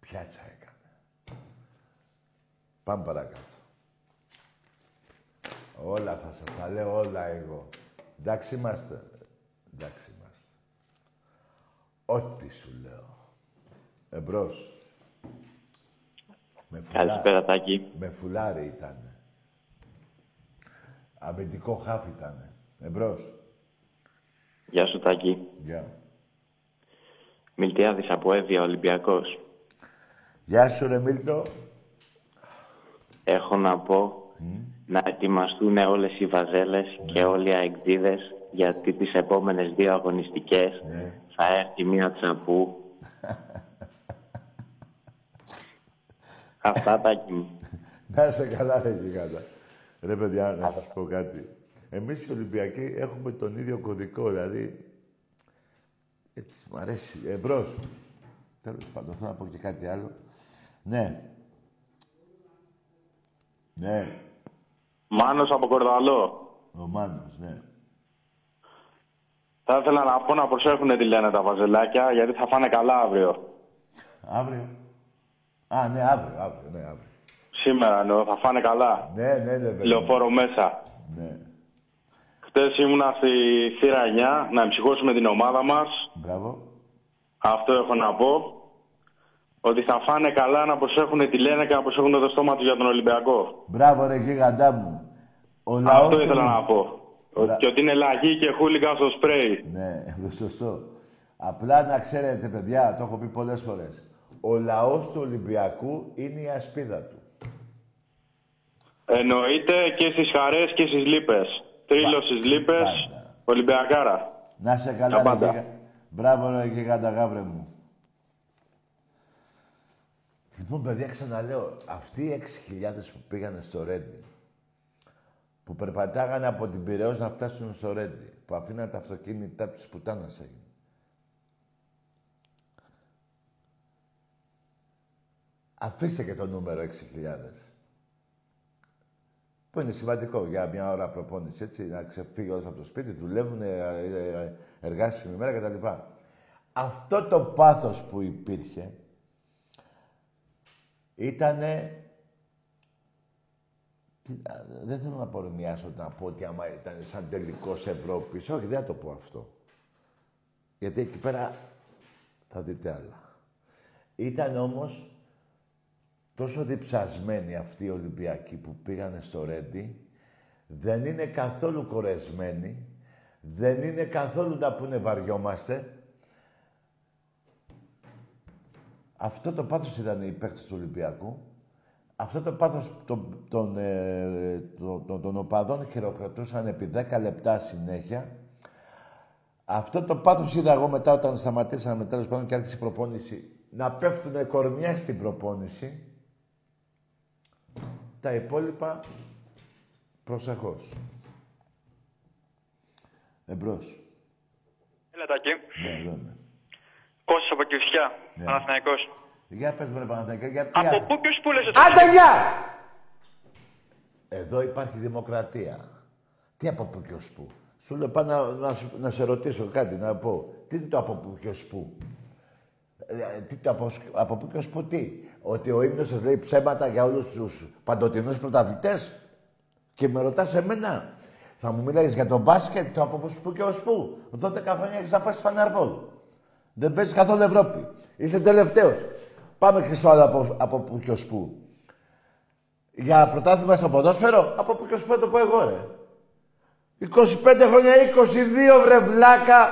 S1: Πιάτσα έκανε. Πάμε παρακάτω. Όλα θα σας τα λέω, όλα εγώ. Εντάξει είμαστε. Εντάξει είμαστε. Ό,τι σου λέω. Εμπρός. Με φουλά-
S14: Καλησπέρα, Τάκη.
S1: Με φουλάρι ήταν. Αμυντικό χάφ ήταν. Εμπρός.
S14: Γεια σου, Τάκη.
S1: Γεια.
S14: Μιλτιάδης από Εύβοια, Ολυμπιακός.
S1: Γεια σου ρε Μίλτο.
S14: Έχω να πω να ετοιμαστούν όλες οι βαζέλες και όλοι οι αεκτζίδες γιατί τις επόμενες δύο αγωνιστικές θα έρθει μία τσαπού. Αυτά Τάκη μου.
S1: Να είσαι καλά, ρε γιγάντα. Ρε παιδιά, να σας πω κάτι. Εμείς οι Ολυμπιακοί έχουμε τον ίδιο κωδικό, δηλαδή... Έτσι, μ' αρέσει. Εμπρός. Τέλος πάντων, θέλω να πω και κάτι άλλο. Ναι. Ναι.
S13: Μάνος από Κορδαλό.
S1: Ο Μάνος, ναι.
S13: Θα ήθελα να πω να προσέχουν τι λένε τα βαζελάκια, γιατί θα φάνε καλά αύριο.
S1: Αύριο. Α, ναι, αύριο, αύριο, ναι, αύριο.
S13: Σήμερα εννοώ, θα φάνε καλά.
S1: Ναι, ναι, ναι, βέβαια.
S13: Λεωφόρο μέσα.
S1: Ναι.
S13: Χτες ήμουνα στη θύρα 9 να εμψυχώσουμε την ομάδα μας.
S1: Μπράβο.
S13: Αυτό έχω να πω. Ότι θα φάνε καλά να προσέχουν τι λένε και να προσέχουν το στόμα του για τον Ολυμπιακό.
S1: Μπράβο, ρε γίγαντά μου. Ο λαός
S13: Αυτό
S1: του-
S13: ήθελα να πω.
S1: Μπρα-
S13: Και ότι είναι λαγή και χούλιγκαν στο σπρέι.
S1: Ναι, σωστό. Απλά να ξέρετε, παιδιά, το έχω πει πολλές φορές. Ο λαός του Ολυμπιακού είναι η ασπίδα του.
S13: Εννοείται και στις χαρές και στις λύπες. Τρίλος στις λύπες, Ολυμπιακάρα.
S1: Να σε
S13: Τα
S1: καλά, ρε
S13: πάντα.
S1: γίγα- Μπράβο, ρε γίγαντα γάβρε μου. Λοιπόν, παιδιά, ξαναλέω, αυτοί οι 6.000 που πήγανε στο Ρέντι, που περπατάγανε από την Πειραιώς να φτάσουν στο Ρέντι, που αφήναν τα αυτοκίνητά τους πουτάνας έγινε. Αφήστε και το νούμερο 6.000. Που είναι σημαντικό για μια ώρα προπόνηση, έτσι, να ξεφύγει όλος από το σπίτι, δουλεύουν, ε, ε, ε, εργάσιμη μέρα κτλ. Αυτό το πάθος που υπήρχε ήτανε... Τι- α, Δεν θέλω να παρομοιάσω να πω ότι άμα ήταν σαν τελικός Ευρώπης. Όχι, δεν θα το πω αυτό. Γιατί εκεί πέρα θα δείτε άλλα. Ήταν όμως τόσο διψασμένοι αυτοί οι Ολυμπιακοί που πήγανε στο Ρέντι, δεν είναι καθόλου κορεσμένοι, δεν είναι καθόλου να πούνε βαριόμαστε. Αυτό το πάθος ήταν οι παίκτες του Ολυμπιακού. Αυτό το πάθος των, των, ε, των, των, των οπαδών χειροκροτούσαν επί 10 λεπτά συνέχεια. Αυτό το πάθος είδα εγώ μετά όταν σταματήσαμε τέλος πάντων και άρχισε η προπόνηση να πέφτουν κορμιά στην προπόνηση. Τα υπόλοιπα προσεχώς. Εμπρός.
S3: Έλα Τάκη.
S1: Ναι, εδώ είμαι.
S3: Κώστας από Κηφισιά.
S1: Ναι.
S3: Παναθηναϊκός.
S1: Για πες μου ρε Παναθηναϊκέ, γιατί...
S3: Από πού και ως πού λες ότι...
S1: Άντε, γεια! Εδώ υπάρχει δημοκρατία. Τι από πού και ως πού. Σου λέω πάνω να, να, σου- να σε ρωτήσω κάτι, να πω. Τι είναι το από πού και ως πού. Ε, τι το από, από πού και ως πού τι; Ότι ο ύμνος σας λέει ψέματα για όλους τους παντοτινούς πρωταθλητές. Και με ρωτάς εμένα. Θα μου μιλάγεις για τον μπάσκετ, το από πού και ως πού. 12 χρόνια έχεις να πας φαναρβόλ. Δεν παίζεις καθόλου Ευρώπη. Είσαι τελευταίος. Πάμε και στο άλλο από, από πού και ως πού. Για πρωτάθλημα στο ποδόσφαιρο, από πού και ως πού θα το πω εγώ, ρε. 25 χρόνια, 22 βρε βλάκα,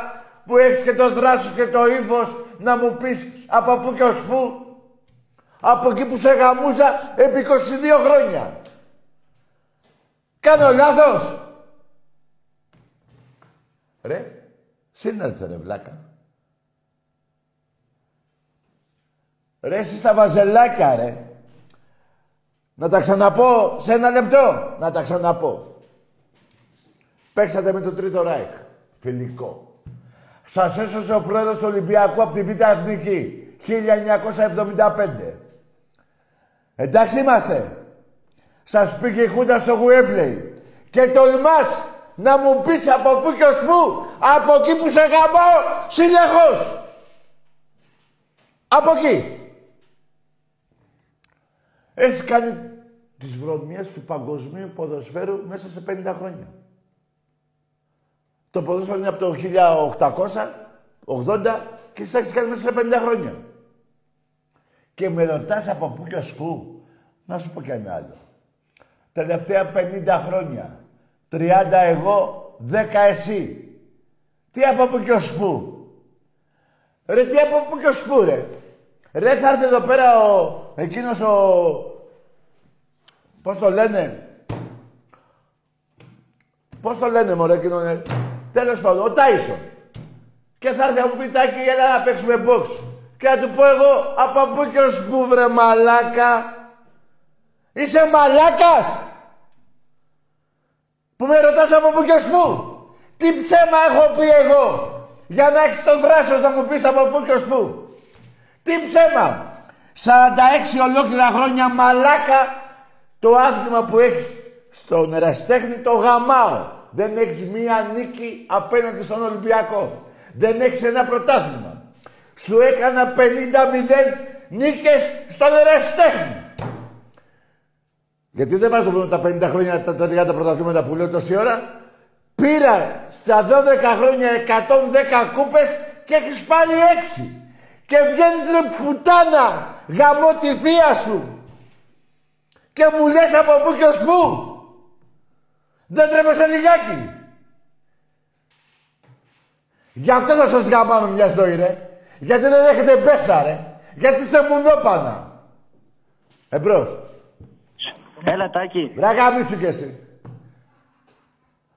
S1: που έχεις και το δράσος και το ύφος να μου πεις από πού και ως πού. Από εκεί που σε γαμούσα επί 22 χρόνια. Κάνω λάθος. Ρε, σύνελθε ρε βλάκα. Ρε, εσύ στα βαζελάκια, ρε. Να τα ξαναπώ σε ένα λεπτό. Να τα ξαναπώ. Παίξατε με το Τρίτο Ράιχ. Φιλικό. Σας έσωσε ο πρόεδρος του Ολυμπιακού από την Β' Εθνική. 1975. Εντάξει είμαστε. Σας πήγε η Χούντα στο Γουέμπλεϊ. Και τολμάς να μου πεις από πού και ως πού. Από εκεί που σε γαμάω συνεχώς. Από εκεί. Έχεις κάνει τις βρωμιές του παγκοσμίου ποδοσφαίρου μέσα σε 50 χρόνια. Το ποδόσφαιρο είναι από το 1880 και εσύ έχεις κάνει μέσα σε 50 χρόνια. Και με ρωτάς από πού και ως πού. Να σου πω κι ένα άλλο. Τελευταία 50 χρόνια. 30 εγώ, 10 εσύ. Τι από πού και ως πού. Ρε, τι από πού και ως πού, ρε. Ρε, θα έρθει εδώ πέρα ο... Εκείνος ο... Πώς το λένε. Πώς το λένε, μωρέ, εκείνο, ε. Τέλος πάντων, ο Τάισον. Και θα έρθει από πιτάκι, έλα να παίξουμε box. Και θα του πω εγώ, από πού και ως πού, βρε μαλάκα. Είσαι μαλάκας. Που με ρωτάς από πού και ως πού. Τι ψέμα έχω πει εγώ. Για να έχεις το θράσος να μου πεις από πού και ως πού. Τι ψέμα. 46 ολόκληρα χρόνια μαλάκα το άθλημα που έχεις στον ερασιτέχνη το γαμάω. Δεν έχεις μία νίκη απέναντι στον Ολυμπιακό. Δεν έχεις ένα πρωτάθλημα. Σου έκανα 50-0 νίκες στον ερασιτέχνη. Γιατί δεν βάζω μόνο τα 50 χρόνια τα 30 πρωταθλήματα που λέω τόση ώρα. Πήρα στα 12 χρόνια 110 κούπες και έχεις πάρει 6. Και βγαίνεις ρε πουτάνα, γαμώ τη θεία σου. Και μου λες από πού και ως πού. Δεν τρέπεσαι λιγάκι. Γι' αυτό θα σας γαμάμε μια ζωή ρε. Γιατί δεν έχετε μπέσα ρε. Γιατί είστε μουνόπανα. Εμπρός.
S9: Έλα, Τάκη.
S1: Βράγα μίσου κι εσύ.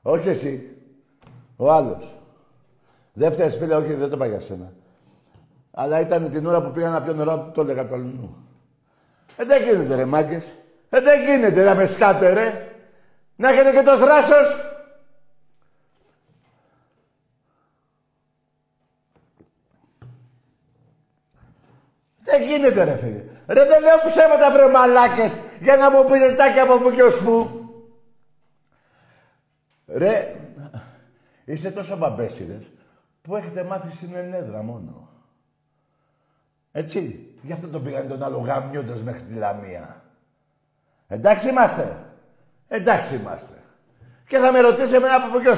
S1: Όχι εσύ. Ο άλλος. Δεν φταίς φίλε, όχι, δεν το πάει για σένα. Αλλά ήταν την ώρα που πήγα να πιω νερό, το έλεγα το αλλού. Ε, δεν γίνεται ρε μάγκες. Ε, δεν γίνεται να με σκάτε ρε. Να έχετε και το θράσος. Δεν Δεν γίνεται ρε φίλε; Ρε δεν λέω ψέματα βρε μαλάκες για να μου πείτε τάκι από πού και ως πού. Ρε, είστε τόσο μπαμπέσιδες που έχετε μάθει στην ενέδρα μόνο. Έτσι. Γι' αυτό τον πήγανε τον άλλο γαμιώντας μέχρι τη Λαμία. Εντάξει είμαστε. Εντάξει είμαστε. Και θα με ρωτήσει εμένα από πού και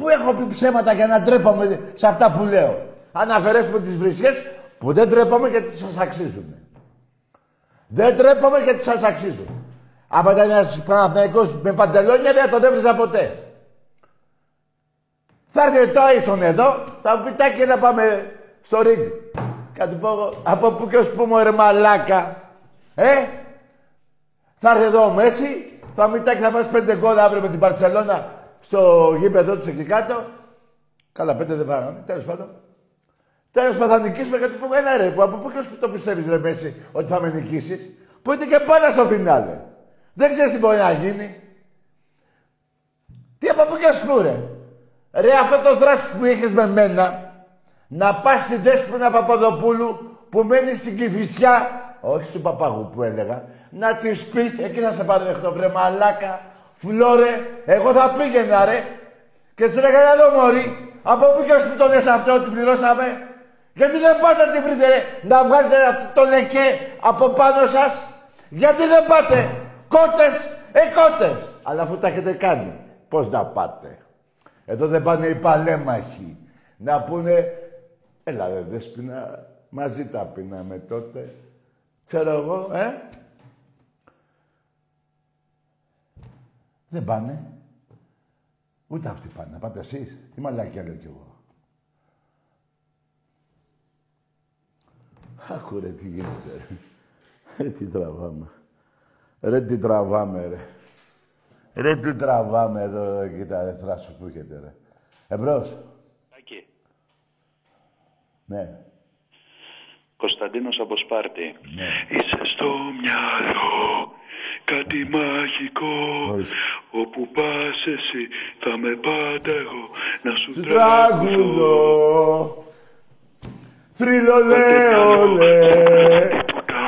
S1: πού. Πού έχω πει ψέματα για να ντρέπομαι σε αυτά που λέω; Αν αφαιρέσουμε τις βρισιές που δεν ντρέπομαι γιατί σας αξίζουν. Δεν ντρέπομαι γιατί σας αξίζουν. Άμα ήταν ένας Παναθηναϊκός με παντελόνια δεν τον έβριζα ποτέ. Θα έρθει το Άισον εδώ, θα μου πει τάκι να πάμε στο ρίγκ. Κάτι πω εγώ, από πού και ως πού μου ρε μαλάκα. Ε, θα έρθει εδώ ο έτσι, θα μου πει τάκι θα βάζει πέντε γκολ αύριο με την Παρσελώνα στο γήπεδο του εκεί κάτω. Καλά, πέντε δεν βάγαμε, τέλος πάντων. Τέλος πάντων θα νικήσουμε κάτι που ένα ρε, που από πού και ως πού το πιστεύεις ρε Μέση ότι θα με νικήσεις; Που είναι και πάνω στο φινάλε. Δεν ξέρεις τι μπορεί να γίνει. Τι από πού και ως πού ρε. Ρε αυτό το δράση που είχες με μένα, να πας στην Δέσποινα Παπαδοπούλου που μένεις στην Κηφισιά, όχι στον Παπαγού που έλεγα, να της πεις, εκεί θα σε παραδεχτώ, βρε μαλάκα, φλόρε, εγώ θα πήγαινα ρε. Και τη έλεγα, εδώ μωρή, από πού και ως που τον αυτό ότι πληρώσαμε. Γιατί δεν πάτε να τη βρείτε ρε, να βγάλετε αυτό το λεκέ από πάνω σας. Γιατί δεν πάτε, κότες, ε κότες. Αλλά αφού τα έχετε κάνει, πώς να πάτε. Εδώ δεν πάνε οι παλέμαχοι. Να πούνε, έλα ρε δέσποινα, μαζί τα πίναμε τότε. Ξέρω εγώ, ε. Δεν πάνε. Ούτε αυτοί πάνε. Να πάτε εσείς. Τι μαλάκια λέω κι εγώ. Άκου ρε τι γίνεται. Ρε τι τραβάμε. Ρε τι τραβάμε ρε. Ρε τι τραβάμε εδώ, κοίτα, ρε θράσου που έχετε, ρε. Εμπρός.
S16: Άκη.
S1: Ναι.
S16: Κωνσταντίνος από Σπάρτη.
S1: Ναι.
S16: Είσαι στο μυαλό κάτι μαγικό Όπου πας εσύ θα με πάντα εγώ Να σου
S1: Σου τραγουδώ Θρυλολέ, ολέ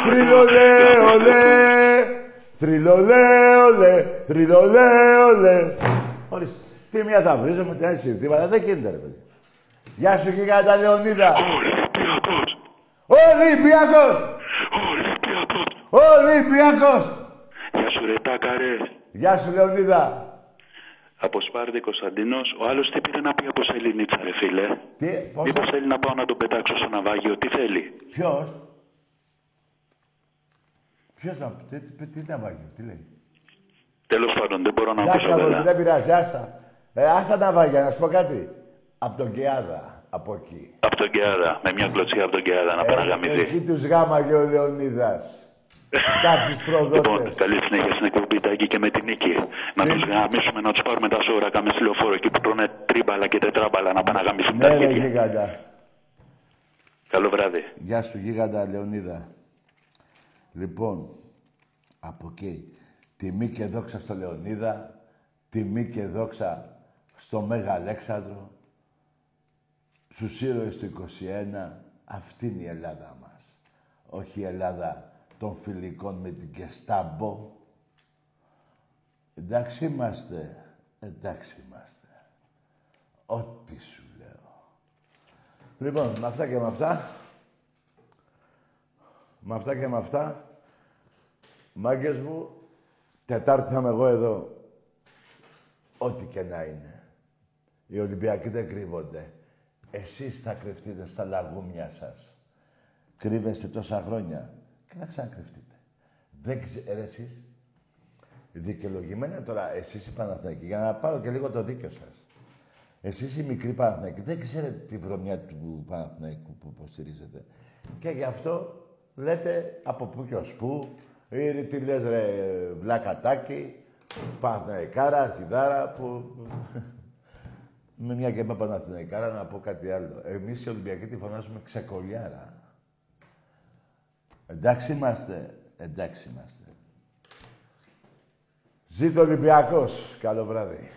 S1: Θρυλολέ, ολέ Θρυλολέ, ολέ Θρυλολέ, ολέ Ορίστε. Τι μία θα βρίζω την άλλη συνθήματα. Δεν γίνεται, ρε παιδί. Γεια σου, γιγάντα Λεωνίδα.
S16: Ολυμπιακός.
S1: Ολυμπιακός.
S16: Ολυμπιακός.
S1: Ολυμπιακός.
S16: Γεια σου ρε τάκαρε.
S1: Γεια σου, Λεωνίδα.
S16: Από Σπάρτη Κωνσταντίνος. Ο άλλος τι πήρε να πει από Σεληνίτσα ρε φίλε.
S1: Τι, πώς...
S16: Μήπως θέλει να πάω να τον πετάξω στο ναυάγιο. Τι θέλει;
S1: Ποιος; Ποιος να πει, τι, τι, τι ναυάγιο, τι λέει;
S16: Τέλος πάντων δεν μπορώ να
S1: Γεια
S16: πω
S1: σου, αγόρι,
S16: καλά.
S1: δεν πειράζει, άστα. Ε, άστα ναυάγια, να σου πω κάτι. Από τον Κεάδα, από εκεί.
S16: Από τον Κεάδα. Με μια κλωτσιά από τον Κεάδα να πάει να γαμηθεί.
S1: Εκεί τους γάμαγε ο Λεωνίδας. Κάποιους
S16: Λοιπόν,
S1: προδότες.
S16: καλή συνέχεια στην εκπομπή Τάκη και με την νίκη. Να τους γαμίσουμε, να τους πάρουμε τα σόρακα με λεωφόρο εκεί που τρώνε τρίμπαλα και τετράμπαλα να πάνε να γαμίσουν τα
S1: Ναι, ρε,
S16: αρχίδια.
S1: γίγαντα.
S16: Καλό βράδυ.
S1: Γεια σου, γίγαντα Λεωνίδα. Λοιπόν, από εκεί. Τιμή και δόξα στο Λεωνίδα. Τιμή και δόξα στο Μέγα Αλέξανδρο. Στους ήρωες του 21. Αυτή είναι η Ελλάδα μας. Όχι η Ελλάδα των φιλικών με την Κεστάμπο. Εντάξει είμαστε. Εντάξει είμαστε. Ό,τι σου λέω. Λοιπόν, με αυτά και με αυτά. Με αυτά και με αυτά. Μάγκες μου, Τετάρτη θα είμαι εγώ εδώ. Ό,τι και να είναι. Οι Ολυμπιακοί δεν κρύβονται. Εσείς θα κρυφτείτε στα λαγούμια σας. Κρύβεστε τόσα χρόνια και να ξανακρυφτείτε. Δεν ξέρετε εσείς. Δικαιολογημένα τώρα, εσείς οι Παναθηναϊκοί, για να πάρω και λίγο το δίκιο σας. Εσείς οι μικροί Παναθηναϊκοί δεν ξέρετε τη βρωμιά του Παναθηναϊκού που υποστηρίζετε. Και γι' αυτό λέτε από πού και ως πού, ή τι λες ρε βλακατάκι, Παναθηναϊκάρα, αρχιδάρα, που... Με μια και είπα Παναθηναϊκάρα να πω κάτι άλλο. Εμείς οι Ολυμπιακοί τη φωνάζουμε ξεκολιάρα. Εντάξει είμαστε. Εντάξει είμαστε. Ζήτω Ολυμπιακός. Καλό βράδυ.